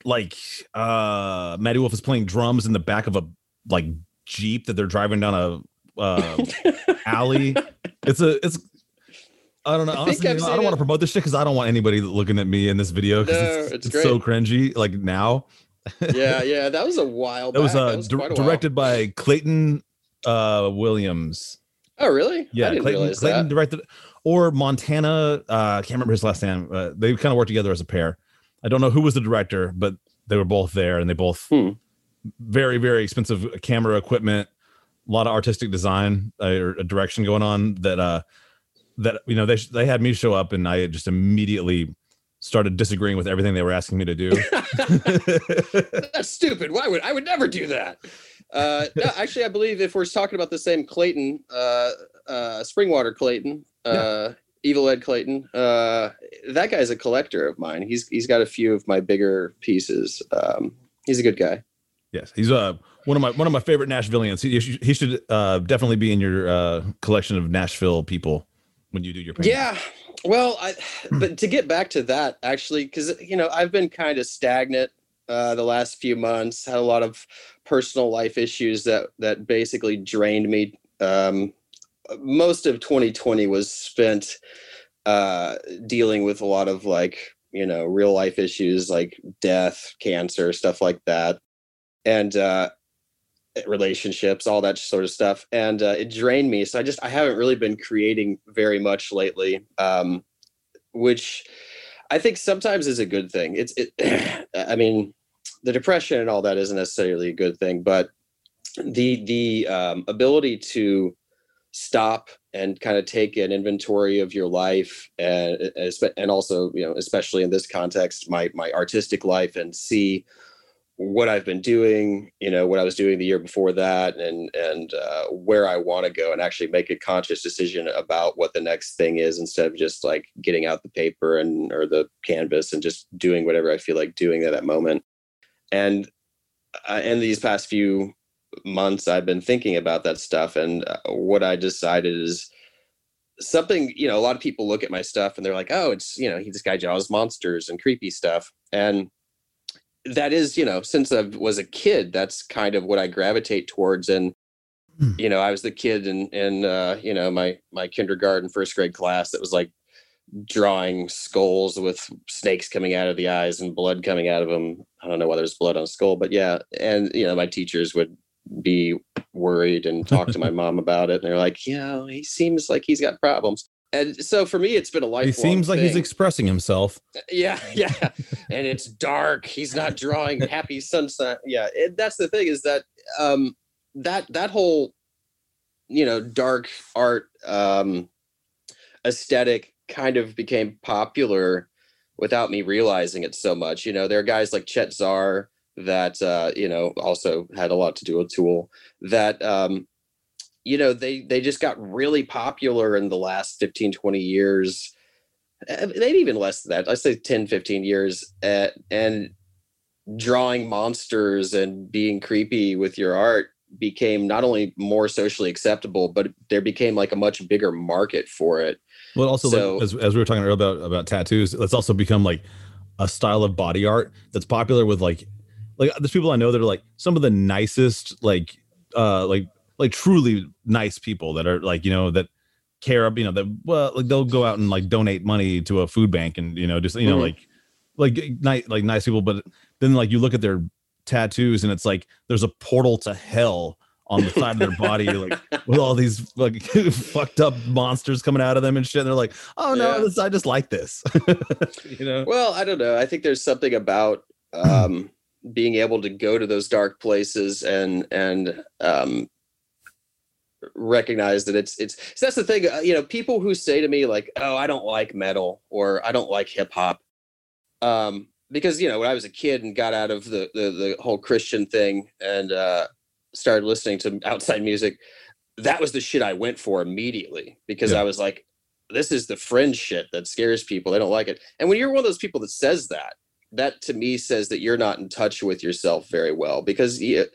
like uh Maddie Wolf is playing drums in the back of a like Jeep that they're driving down a uh *laughs* alley. It's a it's I don't know. I Honestly, you know, I don't want to promote this shit because I don't want anybody looking at me in this video because No, it's, it's it's so cringy. Like now, *laughs* yeah, yeah, that was a while. that was uh, That was directed by Clayton uh, Williams. Oh, really? Yeah, I didn't Clayton, Clayton directed, or Montana. Uh, I can't remember his last name. Uh, they kind of worked together as a pair. I don't know who was the director, but they were both there, and they both Hmm. very, very expensive camera equipment, a lot of artistic design uh, or direction going on. That uh, that you know they they had me show up, and I just immediately started disagreeing with everything they were asking me to do. *laughs* *laughs* That's stupid. Why would I would never do that? Uh, no, actually, I believe if we're talking about the same Clayton, uh, uh, Springwater Clayton, uh, Evil Ed Clayton, uh, that guy's a collector of mine. He's he's got a few of my bigger pieces. Um, he's a good guy. yes, he's uh one of my one of my favorite Nashvilleians. He, he should- uh, definitely be in your uh, collection of Nashville people when you do your painting. Yeah. Well, I but to get back to that actually cuz you know, I've been kind of stagnant uh the last few months, had a lot of personal life issues that that basically drained me. Um most of 2020 was spent uh dealing with a lot of like, you know, real life issues like death, cancer, stuff like that. And uh relationships all that sort of stuff and uh, it drained me so i just i haven't really been creating very much lately um which i think sometimes is a good thing it's it *clears throat* i mean the depression and all that isn't necessarily a good thing but the the um, ability to stop and kind of take an inventory of your life and and also you know especially in this context my my artistic life and see what I've been doing, you know, what I was doing the year before that, and and uh, where I want to go, and actually make a conscious decision about what the next thing is, instead of just like getting out the paper and or the canvas and just doing whatever I feel like doing at that moment. And uh, in these past few months, I've been thinking about that stuff, and uh, what I decided is something. You know, a lot of people look at my stuff and they're like, "Oh, it's you know, he this guy draws monsters and creepy stuff," and that is you know since i was a kid that's kind of what i gravitate towards and Hmm. you know i was the kid in in uh you know my my kindergarten first grade class that was like drawing skulls with snakes coming out of the eyes and blood coming out of them i don't know why there's blood on a skull but yeah and you know my teachers would be worried and talk to my *laughs* mom about it and they're like you know he seems like he's got problems and so for me it's been a life. he seems like he's expressing himself. Yeah, *laughs* yeah. and it's dark. He's not drawing *laughs* happy sunset. Yeah, it, that's the thing is that um that that whole you know dark art um aesthetic kind of became popular without me realizing it so much. You know, there are guys like Chet Zar that uh, you know also had a lot to do with Tool that um you know they they just got really popular in the last 15 20 years uh, maybe even less than that i say 10 15 years uh, and drawing monsters and being creepy with your art became not only more socially acceptable but there became like a much bigger market for it. Well, also So- like, as, as we were talking earlier about about tattoos, it's also become like a style of body art that's popular with like like there's people I know that are like some of the nicest like uh like like truly nice people that are like you know that care about, you know that well like they'll go out and like donate money to a food bank and you know just you know Mhm. like like nice like nice people but then like you look at their tattoos and it's like there's a portal to hell on the side of their body like *laughs* with all these like *laughs* fucked up monsters coming out of them and shit. And they're like, oh no, Yeah. this, I just like this. *laughs* you know? Well, I don't know. I think there's something about um, being able to go to those dark places and and um, recognize that it's it's. So that's the thing. uh, You know, people who say to me like, "Oh, I don't like metal" or "I don't like hip hop," um, because you know when I was a kid and got out of the the, the whole Christian thing and uh, started listening to outside music, that was the shit I went for immediately because Yeah. I was like, this is the fringe shit that scares people. They don't like it. And when you're one of those people that says that, that to me says that you're not in touch with yourself very well because you,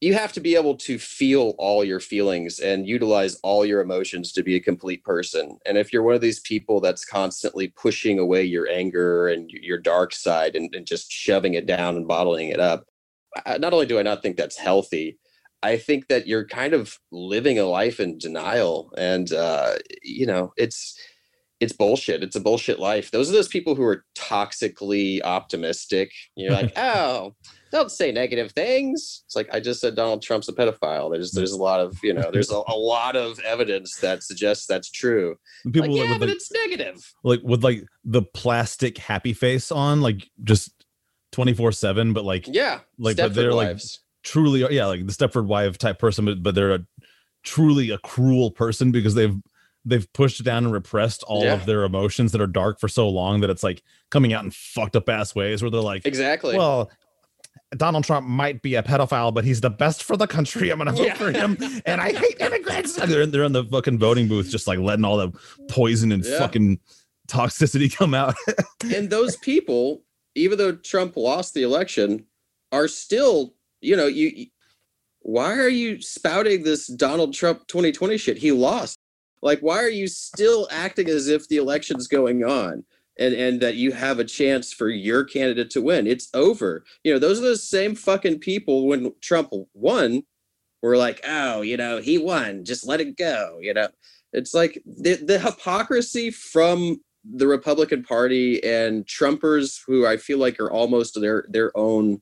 you have to be able to feel all your feelings and utilize all your emotions to be a complete person. And if you're one of these people that's constantly pushing away your anger and your dark side and, and just shoving it down and bottling it up, not only do I not think that's healthy, I think that you're kind of living a life in denial. And, uh, you know, it's, it's bullshit. It's a bullshit life. Those are those people who are toxically optimistic. You're like, *laughs* oh, don't say negative things. It's like I just said Donald Trump's a pedophile. There's there's a lot of you know there's a, a lot of evidence that suggests that's true. People like, yeah, but like, it's negative. like with like the plastic happy face on, like just twenty four seven, but like Yeah, Like, but they're, like, wives. truly, yeah, like the Stepford wife type person, but but they're a truly a cruel person because they've they've pushed down and repressed all Yeah. of their emotions that are dark for so long that it's like coming out in fucked up ass ways where they're like, exactly. well. Donald Trump might be a pedophile, but he's the best for the country. I'm gonna vote Yeah. for him, and I hate *laughs* immigrants. And they're, they're in the fucking voting booth, just like letting all the poison and Yeah. fucking toxicity *laughs* come out. and those people, even though Trump lost the election, are still, you know, you. you- Why are you spouting this Donald Trump 2020 shit? He lost. Like, why are you still acting as if the election's going on and and that you have a chance for your candidate to win? It's over. You know, those are those same fucking people when Trump won were like, oh, you know, he won. Just let it go. You know, it's like the the hypocrisy from the Republican Party and Trumpers, who I feel like are almost their their own.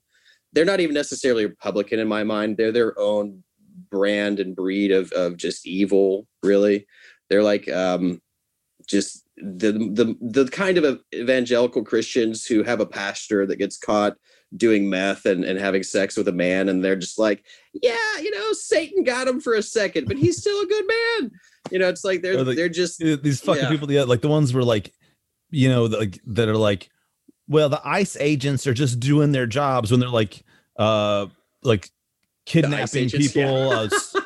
They're not even necessarily Republican in my mind. They're their own brand and breed of of just evil. Really, they're like um, just the the the kind of evangelical Christians who have a pastor that gets caught doing meth and, and having sex with a man and they're just like yeah you know satan got him for a second but he's still a good man you know it's like they're the- they're just Uh, these fucking Yeah. people yeah like the ones were like you know like that are like well the ice agents are just doing their jobs when they're like uh like kidnapping agents, yeah. people uh, *laughs* s-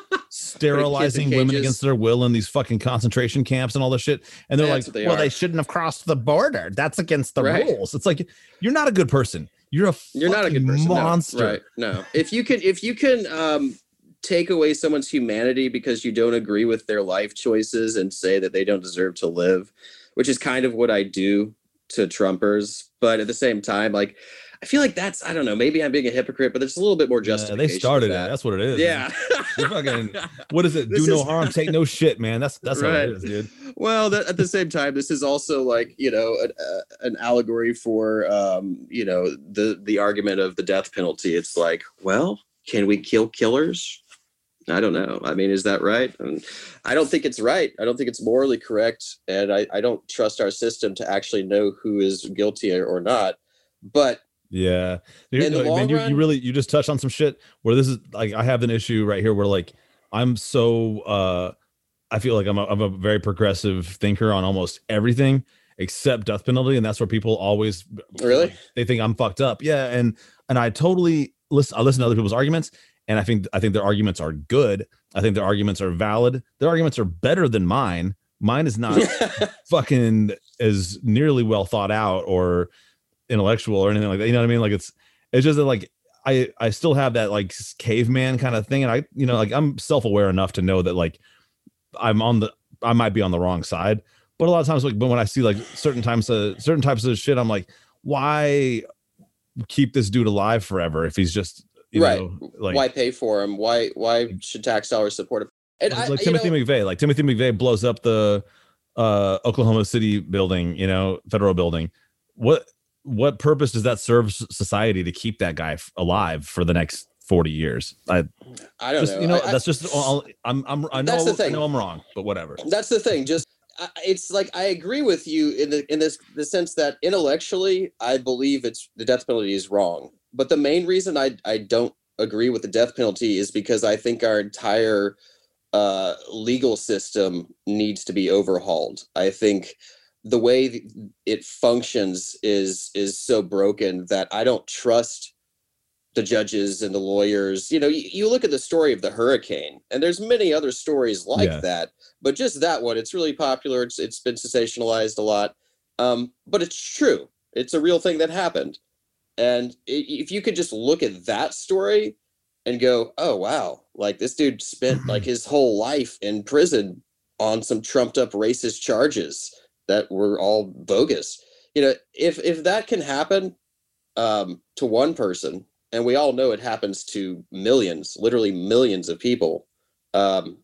sterilizing women against their will in these fucking concentration camps and all this shit. And they're That's like they well are. they shouldn't have crossed the border. That's against the Right. rules. It's like you're not a good person. You're a you're not a good person no. monster. Right. No. If you can if you can um take away someone's humanity because you don't agree with their life choices and say that they don't deserve to live which is kind of what i do to trumpers but at the same time like i feel like that's i don't know maybe i'm being a hypocrite but there's a little bit more Yeah, justification they started to it. that. that's what it is yeah. Fucking- *laughs* what is it? This do no is- harm take no shit man. That's that's what Right. it is dude. Well that, at the same time this is also like you know an, uh, an allegory for um you know the the argument of the death penalty. It's like well can we kill killers i don't know i mean is that right and i don't think it's right i don't think it's morally correct and i, I don't trust our system to actually know who is guilty or, not but Yeah. You, In the no, long man, you, you really you just touched on some shit where this is like I have an issue right here where like I'm so uh I feel like I'm a, I'm a very progressive thinker on almost everything except death penalty and that's where people always Really? they think I'm fucked up. Yeah, and and I totally listen I listen to other people's arguments and I think I think their arguments are good. I think their arguments are valid. Their arguments are better than mine. Mine is not *laughs* fucking as nearly well thought out or intellectual or anything like that. You know what I mean? Like it's it's just that like I I still have that like caveman kind of thing, and I you know like I'm self aware enough to know that like I'm on the I might be on the wrong side, but a lot of times like but when I see like certain times uh, certain types of shit, I'm like why keep this dude alive forever if he's just Right. know like why pay for him why why should tax dollars support him and I, like you Timothy know, McVeigh. Like Timothy McVeigh blows up the uh Oklahoma City building, you know, federal building. What what purpose does that serve society to keep that guy f- alive for the next 40 years? I I don't just know you know I- I- that's just all, I'm I'm I know That's the I know I'm wrong, but whatever. that's the thing just it's like i agree with you in the in this the sense that intellectually i believe it's the death penalty is wrong but the main reason i i don't agree with the death penalty is because i think our entire uh legal system needs to be overhauled. I think the way it functions is is so broken that i don't trust the judges and the lawyers. You know you, you look at the story of the hurricane and there's many other stories like Yeah. that but just that one it's really popular. It's it's been sensationalized a lot. Um but it's true. It's a real thing that happened and if you could just look at that story and go oh wow like this dude spent like his whole life in prison on some trumped up racist charges that were all bogus. You know if if that can happen um to one person and we all know it happens to millions literally millions of people um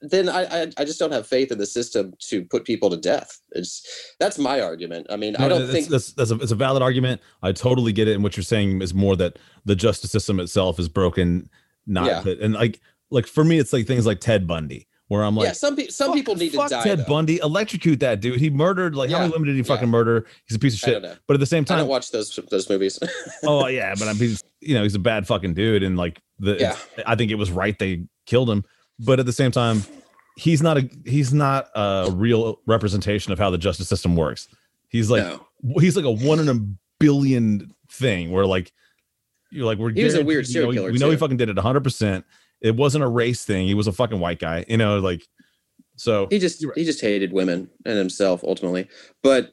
then I, I I just don't have faith in the system to put people to death. It's that's my argument. I mean, I don't that's, think that's, that's a, it's a valid argument. I totally get it. And what you're saying is more that the justice system itself is broken. Not Yeah. that, and like, like for me, it's like things like Ted Bundy, where I'm like, yeah, some people some people need to fuck die. Ted though. Bundy, electrocute that dude. He murdered like how many women did he yeah. fucking murder? He's a piece of shit. But at the same time, I don't watch those those movies. *laughs* oh yeah, but I'm, mean, you know, he's a bad fucking dude, and like the, Yeah. I think it was right they killed him. But at the same time, he's not a he's not a real representation of how the justice system works. He's like no. he's like a one in a billion thing where like you're like we're He was a weird you serial know, killer, we know he fucking did it 100 percent. It wasn't a race thing. He was a fucking white guy you know like so. He just he just hated women and himself ultimately. But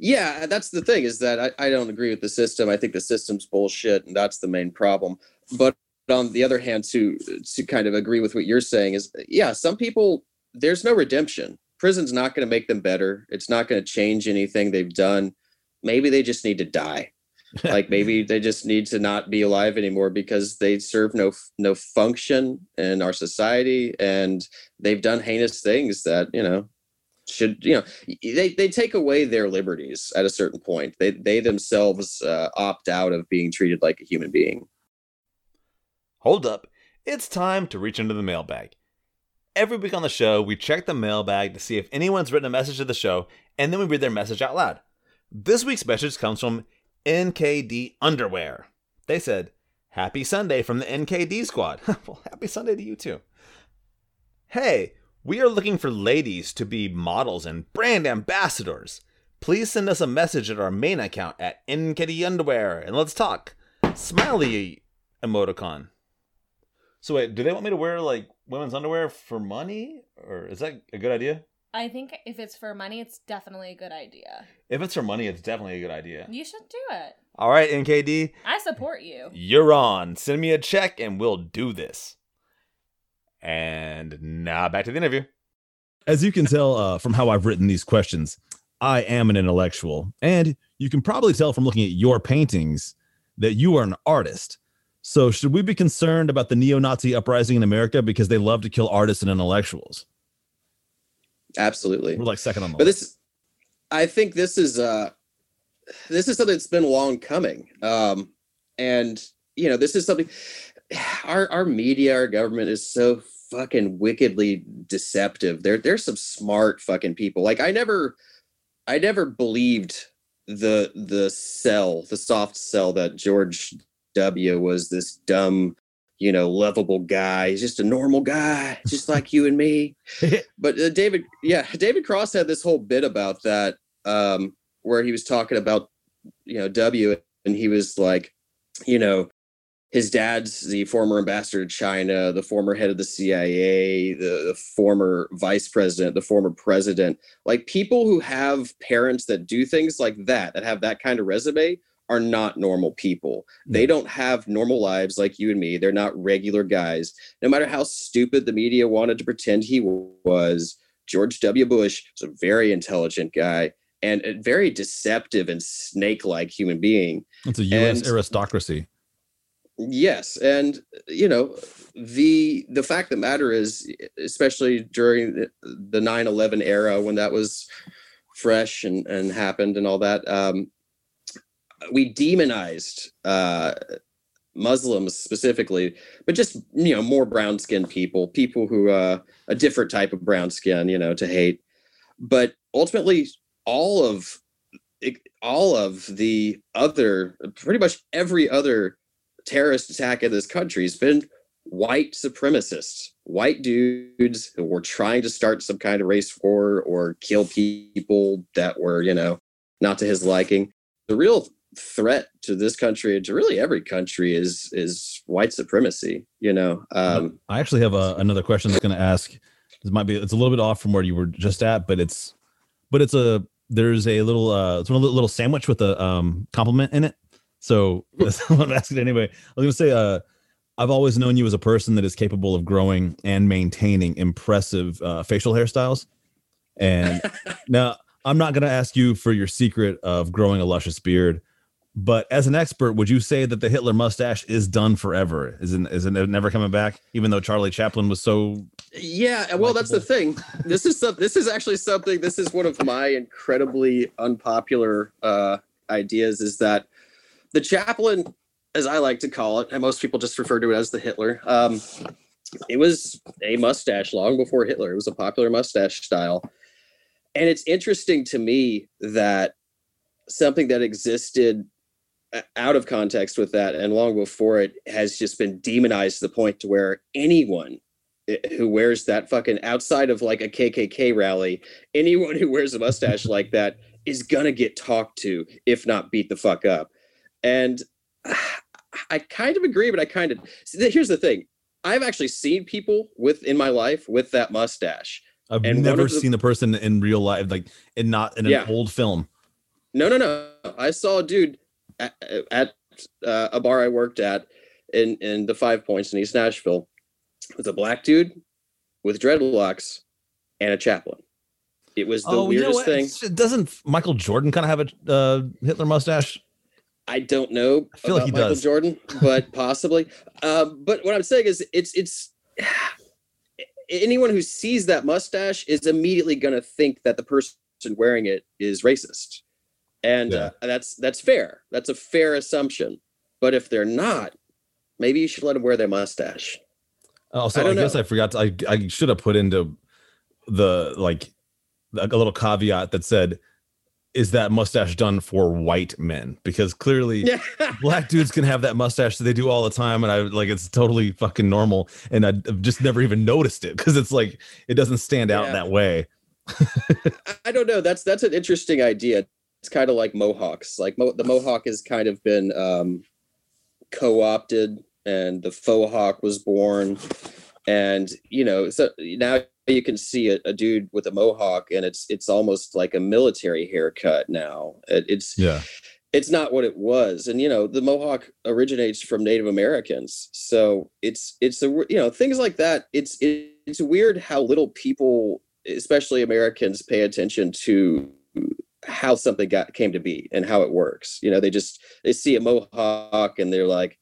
yeah that's the thing is that I, I don't agree with the system. I think the system's bullshit and that's the main problem. But on the other hand to to kind of agree with what you're saying is yeah some people there's no redemption. Prison's not going to make them better. It's not going to change anything they've done. Maybe they just need to die. *laughs* Like maybe they just need to not be alive anymore because they serve no no function in our society and they've done heinous things that you know should you know they, they take away their liberties at a certain point. They they themselves uh, opt out of being treated like a human being Hold up. It's time to reach into the mailbag. Every week on the show, we check the mailbag to see if anyone's written a message to the show, and then we read their message out loud. This week's message comes from NKD Underwear. They said, Happy Sunday from the NKD squad. *laughs* well, happy Sunday to you too. Hey, we are looking for ladies to be models and brand ambassadors. Please send us a message at our main account at NKD Underwear and let's talk. Smiley emoticon. So wait, do they want me to wear like women's underwear for money, or is that a good idea? I think if it's for money, it's definitely a good idea. If it's for money, it's definitely a good idea. You should do it. All right, NKD, I support you. you're on. Send me a check and we'll do this. And now back to the interview. as you can tell uh, from how I've written these questions, I am an intellectual. And you can probably tell from looking at your paintings that you are an artist. So, should we be concerned about the neo Nazi uprising in America because they love to kill artists and intellectuals? absolutely We're like second on the but list. this i think this is uh this is something that's been long coming um and you know this is something *sighs* our our media our government is so fucking wickedly deceptive there there's some smart fucking people like i never i never believed the the sell the soft sell that george w was this dumb you know lovable guy he's just a normal guy just *laughs* like you and me *laughs* but uh, David, yeah, David Cross had this whole bit about that, um, where he was talking about, you know, W, and he was like, you know, his dad's the former ambassador to China, the former head of the CIA, the, the former vice president, the former president. Like people who have parents that do things like that, that have that kind of resume, are not normal people. They don't have normal lives like you and me. They're not regular guys. No matter how stupid the media wanted to pretend he was, George W. Bush was a very intelligent guy and a very deceptive and snake-like human being. It's a U.S. and- aristocracy. Yes, and you know the the fact of the matter is, especially during the- the 9/11 era when that was fresh and and happened and all that, um, we demonized uh, Muslims specifically, but just you know more brown skinned people, people who uh, a different type of brown skin, you know, to hate. But ultimately, all of all of the other, pretty much every other terrorist attack in this country has been white supremacists, white dudes who were trying to start some kind of race war or kill people that were, you know, not to his liking. The real threat to this country and to really every country is is white supremacy. You know, um, I actually have a, another question that's going to ask. This might be it's a little bit off from where you were just at, but it's but it's a there's a little uh it's a little, little sandwich with a um compliment in it. So *laughs* that's what I'm asking anyway. I was going to say uh I've always known you as a person that is capable of growing and maintaining impressive uh, facial hairstyles. And *laughs* now I'm not going to ask you for your secret of growing a luscious beard, but as an expert, would you say that the Hitler mustache is done forever? Is it, is it never coming back? Even though Charlie Chaplin was so Yeah, well, that's the thing. This is some, this is actually something. This is one of my incredibly unpopular uh, ideas. Is that the Chaplin, as I like to call it, and most people just refer to it as the Hitler. Um, it was a mustache long before Hitler. It was a popular mustache style, and it's interesting to me that something that existed out of context with that and long before it has just been demonized to the point to where anyone eh, who wears that fucking outside of like a KKK rally, anyone who wears a mustache *laughs* like that is gonna get talked to, if not beat the fuck up. And *sighs* I kind of agree, but I kind of here's the thing: I've actually seen people with in my life with that mustache. I've And never the- seen the person in real life, like, and not in an Yeah. old film. No, no, no. I saw a dude at, at uh, a bar I worked at in in the Five Points in East Nashville with a black dude with dreadlocks and a Chaplin. It was the oh, you know weirdest thing. Doesn't Michael Jordan kind of have a uh, Hitler mustache? I don't know I feel like he Michael does. Jordan, *laughs* but possibly. Um, but what I'm saying is, it's it's *sighs* anyone who sees that mustache is immediately going to think that the person wearing it is racist, and uh, that's that's fair. That's a fair assumption. But if they're not, maybe you should let them wear their mustache. Also, I I, guess. I forgot. To, I I should have put into the like a little caveat that said, "Is that mustache done for white men?" Because clearly, *laughs* Yeah. black dudes can have that mustache that they do all the time, and I like it's totally fucking normal, and I've just never even noticed it because it's like it doesn't stand out Yeah. that way. *laughs* I don't know. That's that's an interesting idea. It's kind of like mohawks. Like mo- the mohawk has kind of been um, co-opted, and the faux hawk was born. And you know, so now you can see a, a dude with a mohawk, and it's it's almost like a military haircut now. It, it's Yeah, it's not what it was and you know the mohawk originates from native americans so it's it's a you know things like that it's it's weird how little people especially americans pay attention to how something got came to be and how it works you know they just they see a mohawk and they're like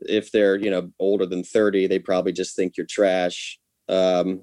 if they're you know older than 30 they probably just think you're trash um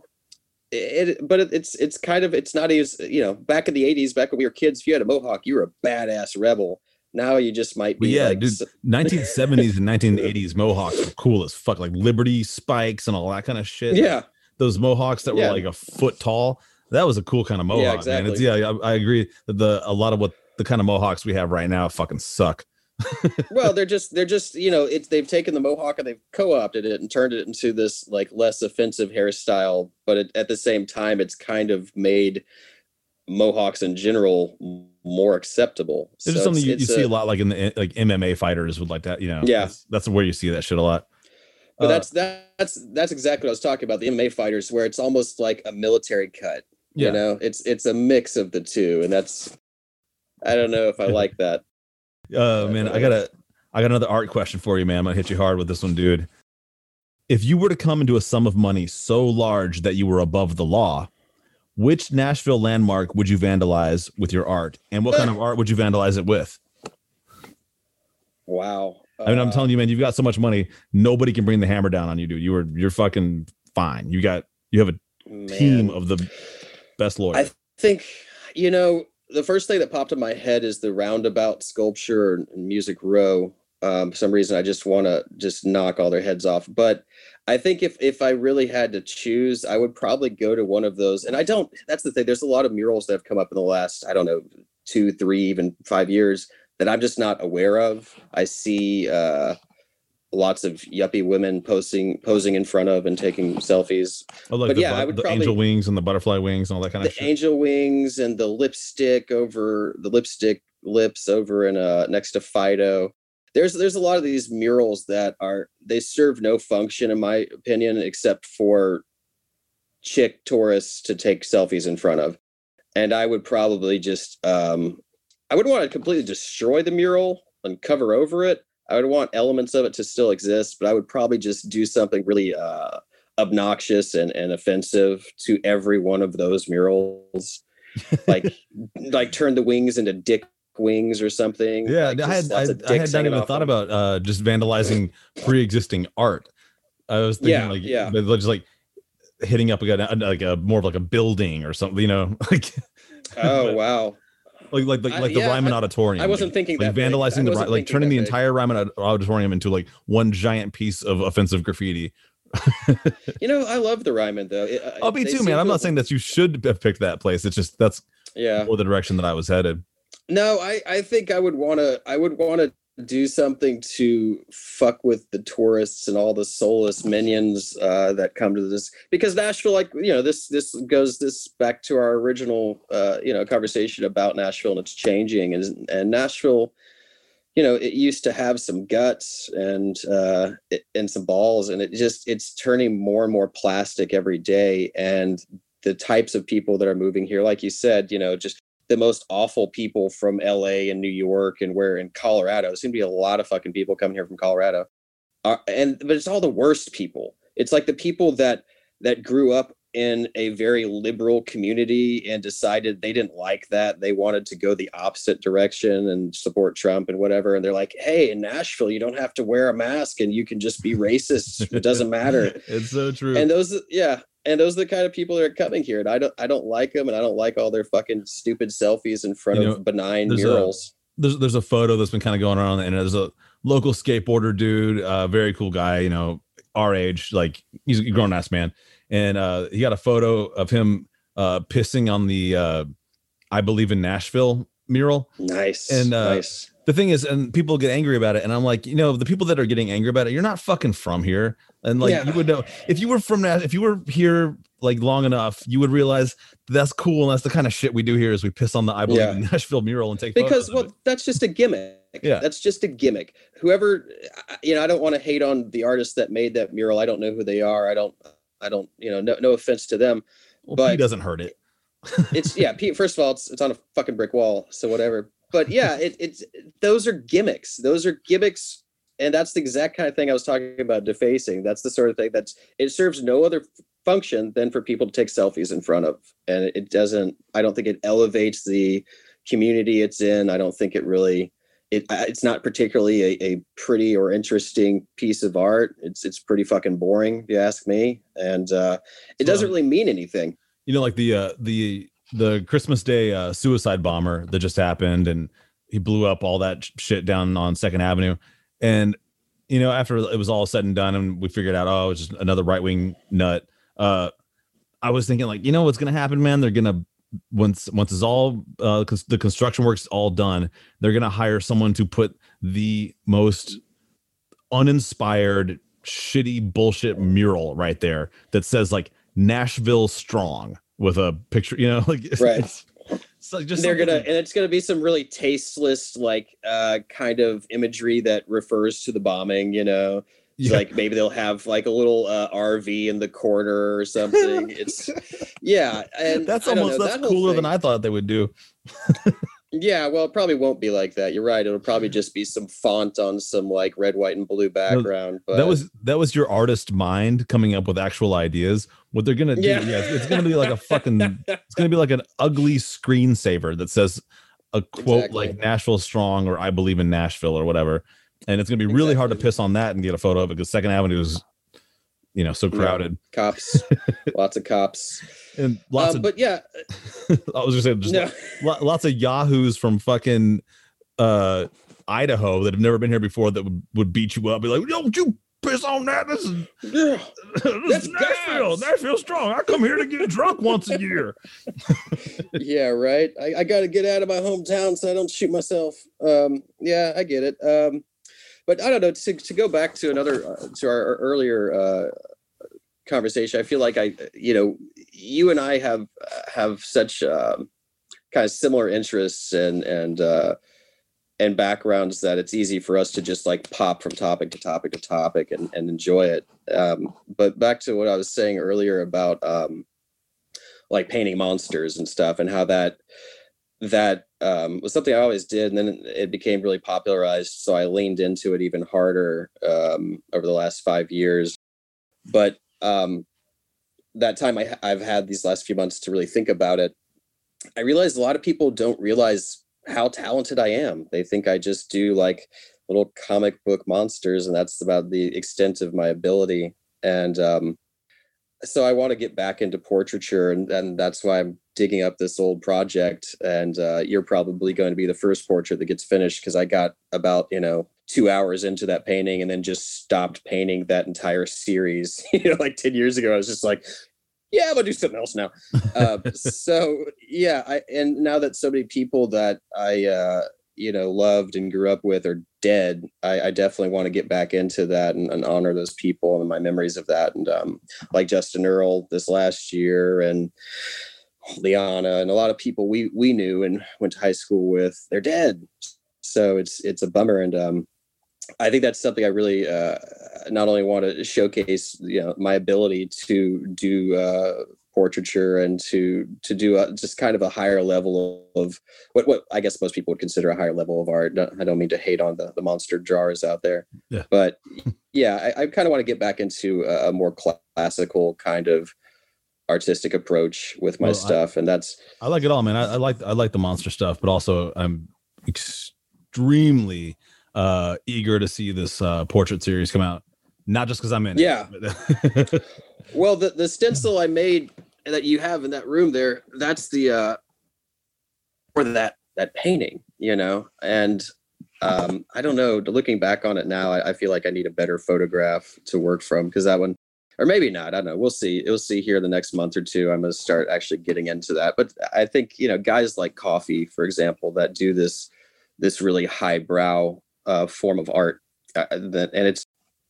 it, but it, it's it's kind of it's not as you know back in the 80s back when we were kids if you had a mohawk you were a badass rebel now you just might be yeah, like dude, 1970s and *laughs* 1980s mohawks were cool as fuck, like Liberty spikes and all that kind of shit. yeah those mohawks that were Yeah. like a foot tall. That was a cool kind of mohawk, man. It's, exactly. yeah, I, I agree that the a lot of what the kind of mohawks we have right now fucking suck. *laughs* well they're just they're just you know it's they've taken the mohawk and they've co-opted it and turned it into this like less offensive hairstyle but it, at the same time it's kind of made mohawks in general more acceptable It's just So something you, you see a- a lot like in the like MMA fighters would like that, you know. Yeah. that's, that's where you see that shit a lot. but Uh, that's that's that's exactly what i was talking about the mma fighters where it's almost like a military cut Yeah. you know it's it's a mix of the two and that's i don't know if i *laughs* like that Uh man, I got a I got another art question for you, man. I'm gonna hit you hard with this one, dude. If you were to come into a sum of money so large that you were above the law, which Nashville landmark would you vandalize with your art? And what kind of art would you vandalize it with? wow I mean, I'm Uh, telling you, man, you've got so much money, nobody can bring the hammer down on you, dude. You were you're fucking fine. You got you have a team of the best lawyer? I think you know the first thing that popped in my head is the roundabout sculpture in Music Row. Um, for some reason, I just want to just knock all their heads off. But I think if if I really had to choose, I would probably go to one of those. And I don't. That's the thing. There's a lot of murals that have come up in the last I don't know two, three, even five years that I'm just not aware of. I see uh, lots of yuppie women posing posing in front of and taking selfies oh, like but the, yeah, I would the probably- angel wings and the butterfly wings and all that kind the of shit. angel wings and the lipstick over the lipstick lips over in uh next to Fido. There's there's a lot of these murals that are they serve no function in my opinion except for chick tourists to take selfies in front of. And I would probably just um I would want to completely destroy the mural and cover over it. I would want elements of it to still exist, but I would probably just do something really uh obnoxious and, and offensive to every one of those murals like *laughs* like turn the wings into dick wings or something Yeah, like I had I, I had not even thought them. about uh just vandalizing *laughs* pre-existing art. I was thinking Yeah, like yeah. just like hitting up like a, like a more of like a building or something, you know, *laughs* like Oh wow. Like like like, like the yeah, Ryman I- Auditorium. I wasn't thinking like that. vandalizing the like turning the big. entire Ryman Auditorium into like one giant piece of offensive graffiti. *laughs* You know, I love the Ryman though. It- uh, Oh, me they too, man. I'm not saying that you should have picked that place. It's just that's Yeah. more the direction that I was headed. No, I I think I would want to I would want to do something to fuck with the tourists and all the soulless minions uh, that come to this because Nashville, like you know, this this goes this back to our original uh, you know conversation about Nashville and it's changing and and Nashville, you know, it used to have some guts and uh, and some balls and it just it's turning more and more plastic every day and the types of people that are moving here, like you said, you know, just the most awful people from LA and New York and where in Colorado. There's gonna be a lot of fucking people coming here from Colorado. Uh, and but it's all the worst people. It's like the people that that grew up in a very liberal community and decided they didn't like that. They wanted to go the opposite direction and support Trump and whatever. And they're like, hey, in Nashville, you don't have to wear a mask and you can just be racist. it doesn't matter *laughs* It's so true. and those yeah and those are the kind of people that are coming here and i don't i don't like them and i don't like all their fucking stupid selfies in front You of benign there's a- murals there's there's a photo that's been kind of going around on the internet. There's a local skateboarder dude, uh, very cool guy, you know, our age, like he's a grown ass man, and uh, he got a photo of him uh, pissing on the uh, "I Believe in Nashville" mural. nice And, uh, nice The thing is, and people get angry about it, and I'm like, you know, the people that are getting angry about it, you're not fucking from here, and like Yeah. you would know if you were from Nash, if you were here like long enough, you would realize that's cool, and that's the kind of shit we do here is we piss on the "I Believe Yeah. *laughs* Nashville" mural and take because well that's just a gimmick Yeah. that's just a gimmick whoever you know i don't want to hate on the artist that made that mural i don't know who they are i don't i don't you know no, no offense to them Well, but- P doesn't hurt it. It's yeah first of all it's it's on a fucking brick wall so whatever. But yeah it, it's those are gimmicks. Those are gimmicks and that's the exact kind of thing i was talking about defacing. That's the sort of thing that's it serves no other function than for people to take selfies in front of. And it, it doesn't i don't think it elevates the community it's in. I don't think it really it it's not particularly a, a pretty or interesting piece of art. It's it's pretty fucking boring if you ask me. And uh it doesn't really mean anything you know like the uh the the christmas day uh suicide bomber that just happened and he blew up all that shit down on second avenue. And you know after it was all said and done and we figured out oh it was just another right-wing nut uh i was thinking like you know what's gonna happen man? They're gonna once once it's all uh the construction work's all done they're gonna hire someone to put the most uninspired shitty bullshit mural right there that says like Nashville strong with a picture, you know, *laughs* like it's, Right. it's, like just they're gonna and it's gonna be some really tasteless like uh kind of imagery that refers to the bombing you know yeah. like maybe they'll have like a little uh, rv in the corner or something it's *laughs* yeah and that's almost know, that's that cooler than I thought they would do. *laughs* yeah well it probably won't be like that you're right it'll probably just be some font on some like red white and blue background but that was that was your artist mind coming up with actual ideas. What they're gonna do, Yeah. yeah, it's, it's gonna be like a fucking, it's gonna be like an ugly screensaver that says a quote Exactly. like Nashville strong or I believe in Nashville or whatever, and it's gonna be really hard to piss on that and get a photo of it because Second Avenue is, you know, so Yeah. crowded cops *laughs* lots of cops and lots um, of. but yeah *laughs* I was gonna say just no lo- lots of yahoos from fucking uh Idaho that have never been here before that would, would beat you up, be like, "Don't you piss on that? This is Yeah. *laughs* this That's is Nashville. gas." Nashville strong. I come here to get drunk once a year." yeah right i, I got to get out of my hometown so i don't shoot myself um yeah i get it um but i don't know to, to go back to another uh, to our, earlier uh conversation i feel like i you know you and i have have such um kind of similar interests and and uh and backgrounds that it's easy for us to just like pop from topic to topic to topic and, and enjoy it. Um but back to what i was saying earlier about um like painting monsters and stuff and how that that um, was something I always did, and then it became really popularized. So I leaned into it even harder um, over the last five years. But um, that time I, I've had these last few months to really think about it. I realized a lot of people don't realize how talented I am. They think I just do like little comic book monsters, and that's about the extent of my ability. And um, so I want to get back into portraiture, and, and that's why I'm digging up this old project. And uh, you're probably going to be the first portrait that gets finished because I got about you know two hours into that painting and then just stopped painting that entire series. *laughs* you know, like ten years ago, I was just like, yeah, I'm gonna do something else now. *laughs* Uh, so yeah, I and now that so many people that I uh, you know loved and grew up with are dead i, I definitely want to get back into that and, and, honor those people and my memories of that. And um, like justin earl this last year and liana and a lot of people we we knew and went to high school with they're dead. So it's it's a bummer. And um, I think that's something I really uh, not only want to showcase, you know, my ability to do uh, portraiture and to to do a, just kind of a higher level of what what I guess most people would consider a higher level of art. I don't mean to hate on the, the monster jars out there, yeah. but *laughs* yeah, I, I kind of want to get back into a, a, more classical kind of artistic approach with my well, stuff, I, and that's I like it all, man. I, I like I like the monster stuff, but also I'm extremely uh eager to see this uh portrait series come out not just because i'm in it. yeah *laughs* well the the stencil i made that you have in that room there, that's the uh for that that painting, you know. And um I don't know, looking back on it now, I, I feel like I need a better photograph to work from because that one or maybe not. I don't know. We'll see. We'll see here the next month or two. I'm to start actually getting into that. But I think you know guys like Coffee, for example, that do this this really highbrow uh, form of art. Uh, that and it's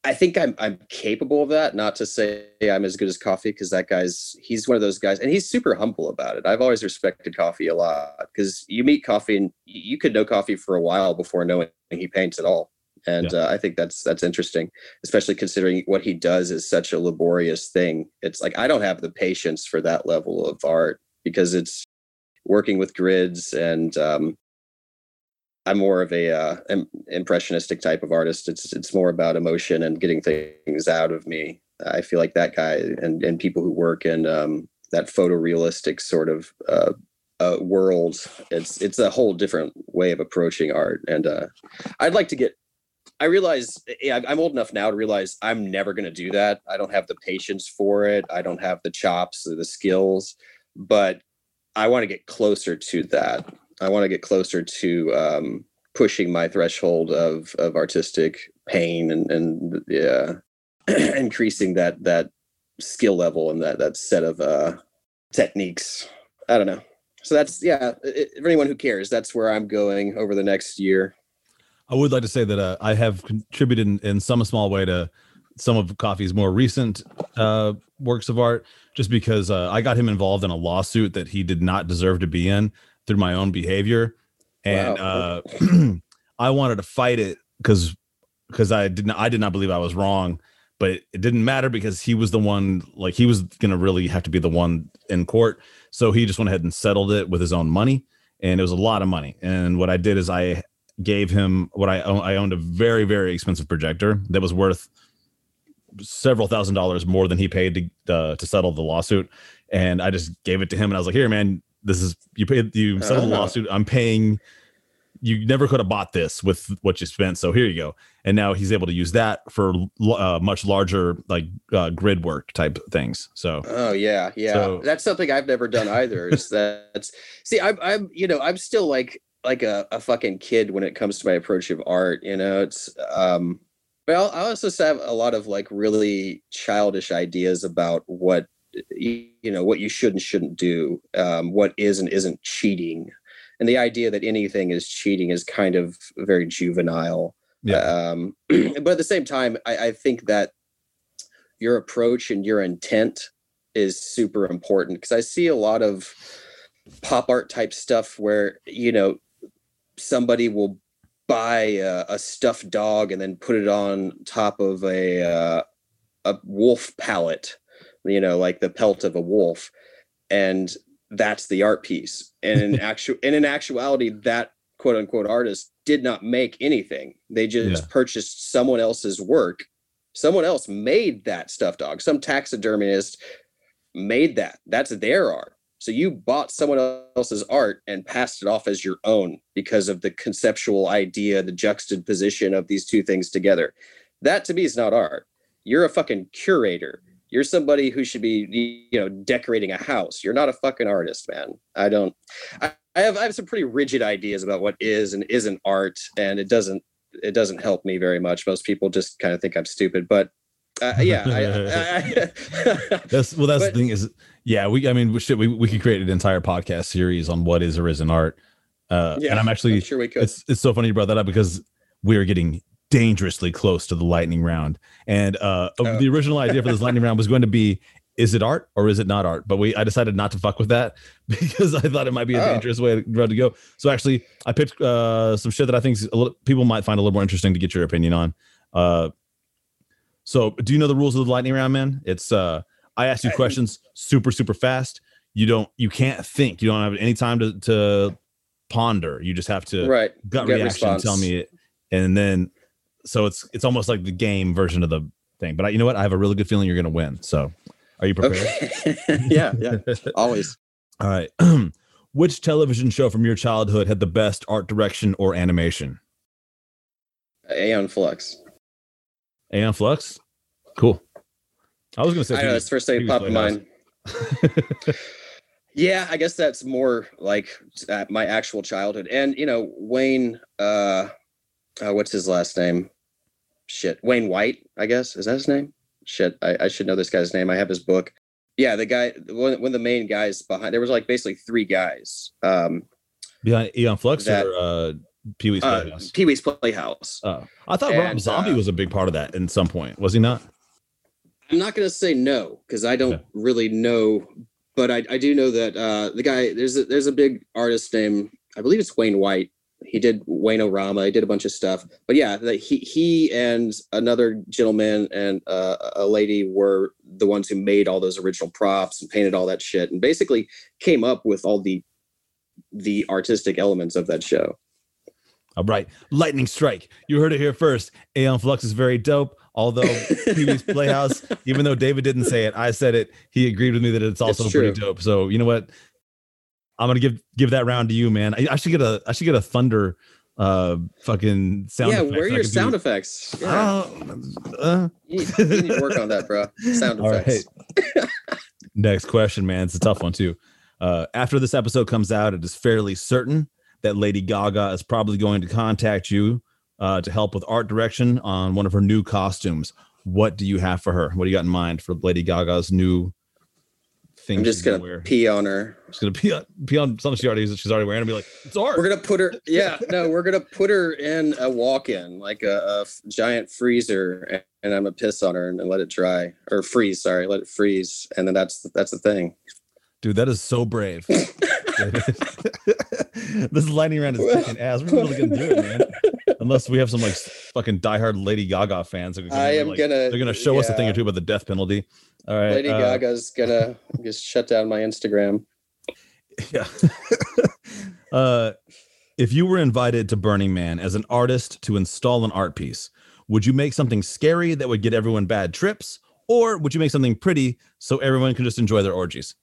I think I'm I'm capable of that. Not to say I'm as good as Coffee because that guy's he's one of those guys, and he's super humble about it. I've always respected Coffee a lot because you meet Coffee and you could know Coffee for a while before knowing he paints at all. And yeah. uh, I think that's that's interesting, especially considering what he does is such a laborious thing. It's like I don't have the patience for that level of art because it's working with grids and um, I'm more of a uh, impressionistic type of artist. It's it's more about emotion and getting things out of me. I feel like that guy and and people who work in um, that photorealistic sort of uh, uh, world. It's it's a whole different way of approaching art, and uh, I'd like to get. I realize yeah, I'm old enough now to realize I'm never going to do that. I don't have the patience for it. I don't have the chops or the skills, but I want to get closer to that. I want to get closer to um, pushing my threshold of of artistic pain and and yeah, *clears throat* increasing that that skill level and that that set of uh, techniques. I don't know. So that's yeah. It, for anyone who cares, that's where I'm going over the next year. I would like to say that uh, I have contributed in, in, some small way to some of Coffee's more recent uh, works of art, just because uh, I got him involved in a lawsuit that he did not deserve to be in through my own behavior, and wow. uh, *clears throat* I wanted to fight it because because I didn't I did not believe I was wrong, but it didn't matter because he was the one like he was gonna really have to be the one in court, so he just went ahead and settled it with his own money, and it was a lot of money. And what I did is I gave him what I own, I owned a very very expensive projector that was worth several thousand dollars more than he paid to uh, to settle the lawsuit and I just gave it to him and I was like here man this is you paid you settled uh-huh. the lawsuit. I'm paying. You never could have bought this with what you spent, so here you go. And now he's able to use that for uh, much larger like uh, grid work type things. So oh yeah, yeah, so, that's something I've never done either. is *laughs* that's see, I'm I'm you know I'm still like like a, a fucking kid when it comes to my approach of art. You know, it's um well, I also have a lot of like really childish ideas about what you, know what you should and shouldn't do um, what is and isn't cheating. And the idea that anything is cheating is kind of very juvenile. Yeah. Um, *clears throat* but at the same time I, I think that your approach and your intent is super important. Because i see a lot of pop art type stuff where you know somebody will buy a, a, stuffed dog and then put it on top of a uh, a wolf palette you know, like the pelt of a wolf. And that's the art piece. And in *laughs* actual and in actuality, that quote unquote artist did not make anything. They just yeah. purchased someone else's work. Someone else made that stuffed dog. Some taxidermist made that. That's their art. So you bought someone else's art and passed it off as your own because of the conceptual idea, the juxtaposition of these two things together. That to me is not art. You're a fucking curator You're somebody who should be, you know, decorating a house. You're not a fucking artist, man. I don't. I, I have I have some pretty rigid ideas about what is and isn't art, and it doesn't it doesn't help me very much. Most people just kind of think I'm stupid, but uh, yeah, I, I, That's well. That's But- the thing is, yeah. We, I mean, we should we, we could create an entire podcast series on what is or isn't art. Uh, yeah, and I'm actually I'm sure we could. it's it's so funny you brought that up because we are getting dangerously close to the lightning round. And uh, Oh. the original idea for this lightning round was going to be is it art or is it not art? But we I decided not to fuck with that *laughs* because I thought it might be a Oh. dangerous way to go. So actually, I picked uh, some shit that I think a little, people might find a little more interesting to get your opinion on. Uh, so do you know the rules of the lightning round, man? It's uh, I ask you questions super super fast. You don't you can't think. You don't have any time to to ponder. You just have to right. gut Gut reaction response. tell me it and then so it's it's almost like the game version of the thing but I, you know what i have a really good feeling you're gonna win so are you prepared Okay. *laughs* yeah, yeah. *laughs* Always. all right *clears throat* which television show from your childhood had the best art direction or animation Aeon Flux. aeon flux cool i was gonna say I know that's the first thing that popped in mind. *laughs* Yeah, I guess that's more like my actual childhood. And you know, Wayne, uh, uh, what's his last name? Shit, Wayne White. I guess is that his name? Shit, I, I should know this guy's name. I have his book. Yeah, the guy, one, one of the main guys behind. There was like basically three guys. Um, behind aeon flux That- or uh pee-wee's uh, playhouse Pee Wee's Playhouse. oh i thought rob zombie uh, was a big part of that in some point was he not I'm not gonna say no because I don't Okay. really know, but I, I do know that uh, the guy there's a, there's a big artist named I believe it's Wayne White. He did Wayne Orama. He did a bunch of stuff, but yeah, that he he and another gentleman and uh, a lady were the ones who made all those original props and painted all that shit, and basically came up with all the the artistic elements of that show. All right, lightning strike. You heard it here first. Aeon Flux is very dope. Although Pee-wee's Playhouse, *laughs* even though David didn't say it, I said it. He agreed with me that it's also It's pretty dope. So you know what? I'm gonna give give that round to you, man. I, I should get a I should get a thunder uh fucking sound. yeah, where are your sound do. effects? Yeah, Uh, uh, you, need, you need to work on that, bro. Sound *laughs* All effects. Next question, man. It's a tough one too. Uh, after this episode comes out, it is fairly certain that Lady Gaga is probably going to contact you uh, to help with art direction on one of her new costumes. What do you have for her? What do you got in mind for Lady Gaga's new thing? I'm just gonna wear? pee on her. Just gonna pee on, pee on something she already she's already wearing and be like, it's art. We're gonna put her. *laughs* Yeah, no, we're gonna put her in a walk-in, like a, giant freezer, and, I'm gonna piss on her and, and let it dry or freeze. Sorry, let it freeze, and then that's that's the thing. Dude, that is so brave. *laughs* *laughs* this lightning round is kicking ass. We're really gonna do it, man. Unless we have some like fucking diehard Lady Gaga fans. I am like- gonna. They're gonna show us a thing or two about the death penalty. All right. Lady uh, Gaga's gonna *laughs* just shut down my Instagram. Yeah. *laughs* uh, if you were invited to Burning Man as an artist to install an art piece, would you make something scary that would get everyone bad trips, or would you make something pretty so everyone can just enjoy their orgies?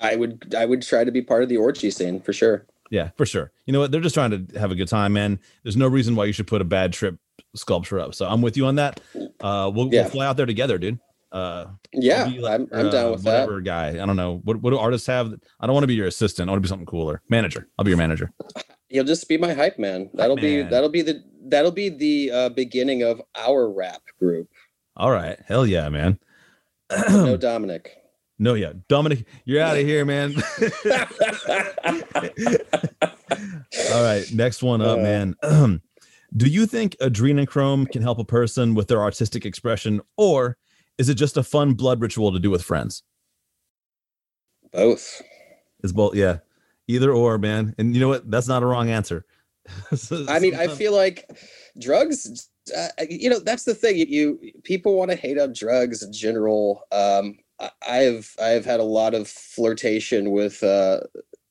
I would I would try to be part of the orgy scene for sure. Yeah, for sure. You know what? They're just trying to have a good time, man. There's no reason why you should put a bad trip sculpture up. So I'm with you on that. Uh, we'll, Yeah. we'll fly out there together, dude. Uh, Yeah, like I'm I'm down uh, with that. whatever guy. I don't know. What, what do artists have? I don't want to be your assistant. I want to be something cooler. Manager. I'll be your manager. You'll just be my hype man. That'll be man. that'll be the that'll be the uh, beginning of our rap group. All right. Hell yeah, man. *clears throat* No Dominic. no, yeah. Dominic, you're out of here, man. *laughs* *laughs* All right. Next one up, Uh. man. *clears throat* Do you think adrenochrome can help a person with their artistic expression, or is it just a fun blood ritual to do with friends? Both. Is both, yeah. Either or, man. And you know what? That's not a wrong answer. I mean, I feel like drugs. Uh, you know, that's the thing. You, people want to hate on drugs in general. Um, I, I've I've had a lot of flirtation with uh,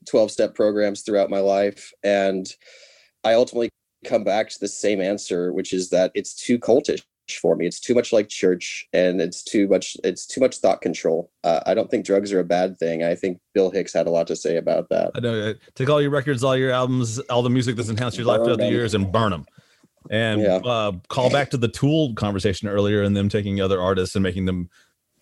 twelve step programs throughout my life, and I ultimately come back to the same answer, which is that it's too cultish for me. It's too much like church, and it's too much. It's too much thought control. Uh, I don't think drugs are a bad thing. I think Bill Hicks had a lot to say about that. I know. uh, Take all your records, all your albums, all the music that's enhanced your life throughout the years, and burn them. And Yeah. uh, call back to the Tool conversation earlier, and them taking other artists and making them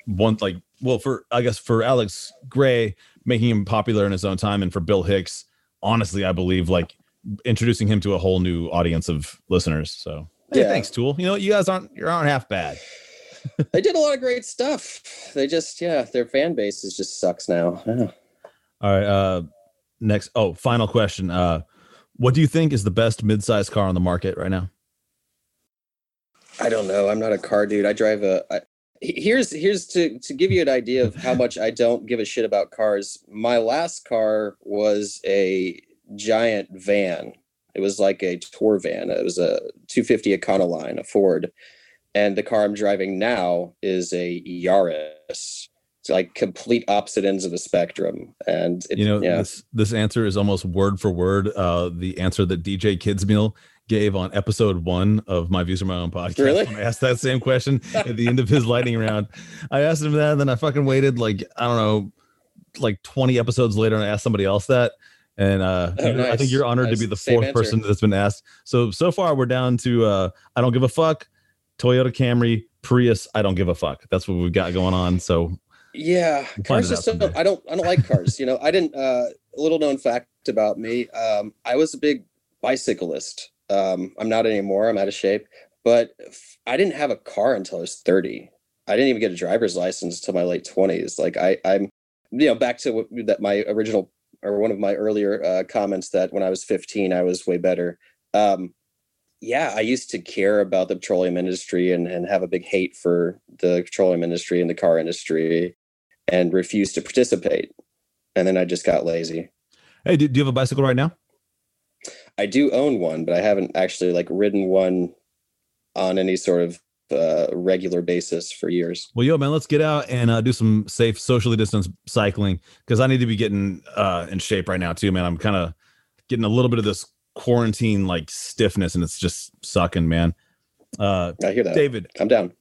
one like well for I guess for Alex Grey making him popular in his own time, and for Bill Hicks, honestly, I believe like introducing him to a whole new audience of listeners. So hey, Yeah. thanks, Tool. You know you guys aren't you aren't half bad. *laughs* they did a lot of great stuff. They just, yeah, their fan base is just sucks now. Yeah. All right. Uh, next. Oh, final question. Uh, what do you think is the best mid-sized car on the market right now? I don't know. I'm not a car dude. I drive a. I, here's here's to to give you an idea of how much I don't give a shit about cars. My last car was a giant van. It was like a tour van. It was a 250 Econoline, a Ford, and the car I'm driving now is a Yaris. It's like complete opposite ends of the spectrum. And it, you know, yeah, this this answer is almost word for word uh, the answer that DJ Kidsmeal gave on episode one of my views on my own podcast. Really? When I asked that same question at the end of his lightning round. I asked him that, and then I fucking waited like I don't know, like 20 episodes later, and I asked somebody else that. And uh, Oh, you- I think you're honored to be the Same fourth answer. person that's been asked. So so far we're down to uh, I don't give a fuck, Toyota Camry, Prius. I don't give a fuck. That's what we've got going on. So Yeah, find cars just don't. I don't I don't like cars. you know, *laughs* I didn't uh a little known fact about me. Um I was a big bicyclist. Um I'm not anymore. I'm out of shape, but I didn't have a car until I was 30. I didn't even get a driver's license until my late 20s. Like I I'm you know, back to what, that my original or one of my earlier uh, comments that when I was 15 I was way better. Um yeah, I used to care about the petroleum industry and, and have a big hate for the petroleum industry and the car industry and refused to participate. And then I just got lazy. hey, do, do you have a bicycle right now? I do own one, but I haven't actually like ridden one on any sort of uh, regular basis for years. Well, yo, man, let's get out and uh, do some safe, socially distanced cycling because I need to be getting uh, in shape right now too, man. I'm kind of getting a little bit of this quarantine like stiffness, and it's just sucking, man. Uh, I hear that. David, I'm down.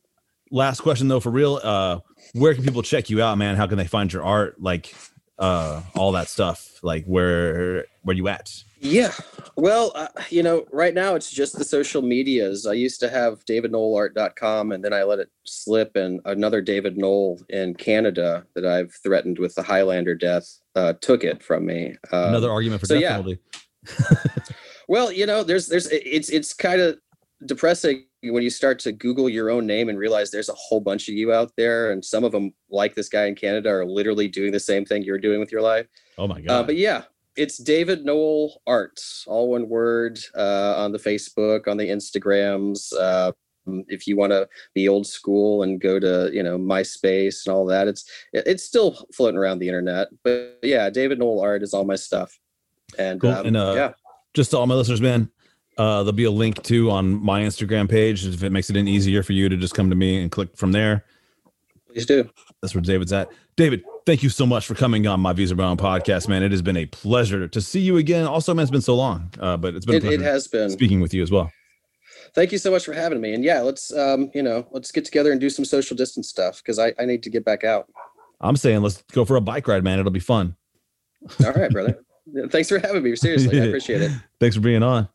last question though, for real. Uh, where can people check you out, man? How can they find your art, like uh, all that stuff? Like where where you at? Yeah. Well, uh, you know, right now it's just the social medias. I used to have davidnoelart.com and then I let it slip and another David Noel in Canada that I've threatened with the Highlander death uh, took it from me. Um, Another argument for so death yeah. penalty. *laughs* Well, you know, there's there's it's it's kind of depressing when you start to Google your own name and realize there's a whole bunch of you out there, and some of them, like this guy in Canada, are literally doing the same thing you're doing with your life. Oh my Uh, god! but yeah, it's David Noel Art, all one word, uh, on the Facebook, on the Instagrams. Uh, if you want to be old school and go to you know MySpace and all that, it's it's still floating around the internet. But yeah, David Noel Art is all my stuff. And, Cool. um, And, uh, yeah, just to all my listeners, man, uh, there'll be a link too on my Instagram page if it makes it any easier for you to just come to me and click from there. please do. That's where David's at. David, thank you so much for coming on my Visa Brown podcast, man. It has been a pleasure to see you again. Also, man, it's been so long, uh, but it's been a It, it has been. speaking with you as well. Thank you so much for having me. And yeah, let's um, you know, let's get together and do some social distance stuff because I, I need to get back out. I'm saying let's go for a bike ride, man. It'll be fun. All right, brother. *laughs* Thanks for having me. Seriously, I *laughs* appreciate it. Thanks for being on.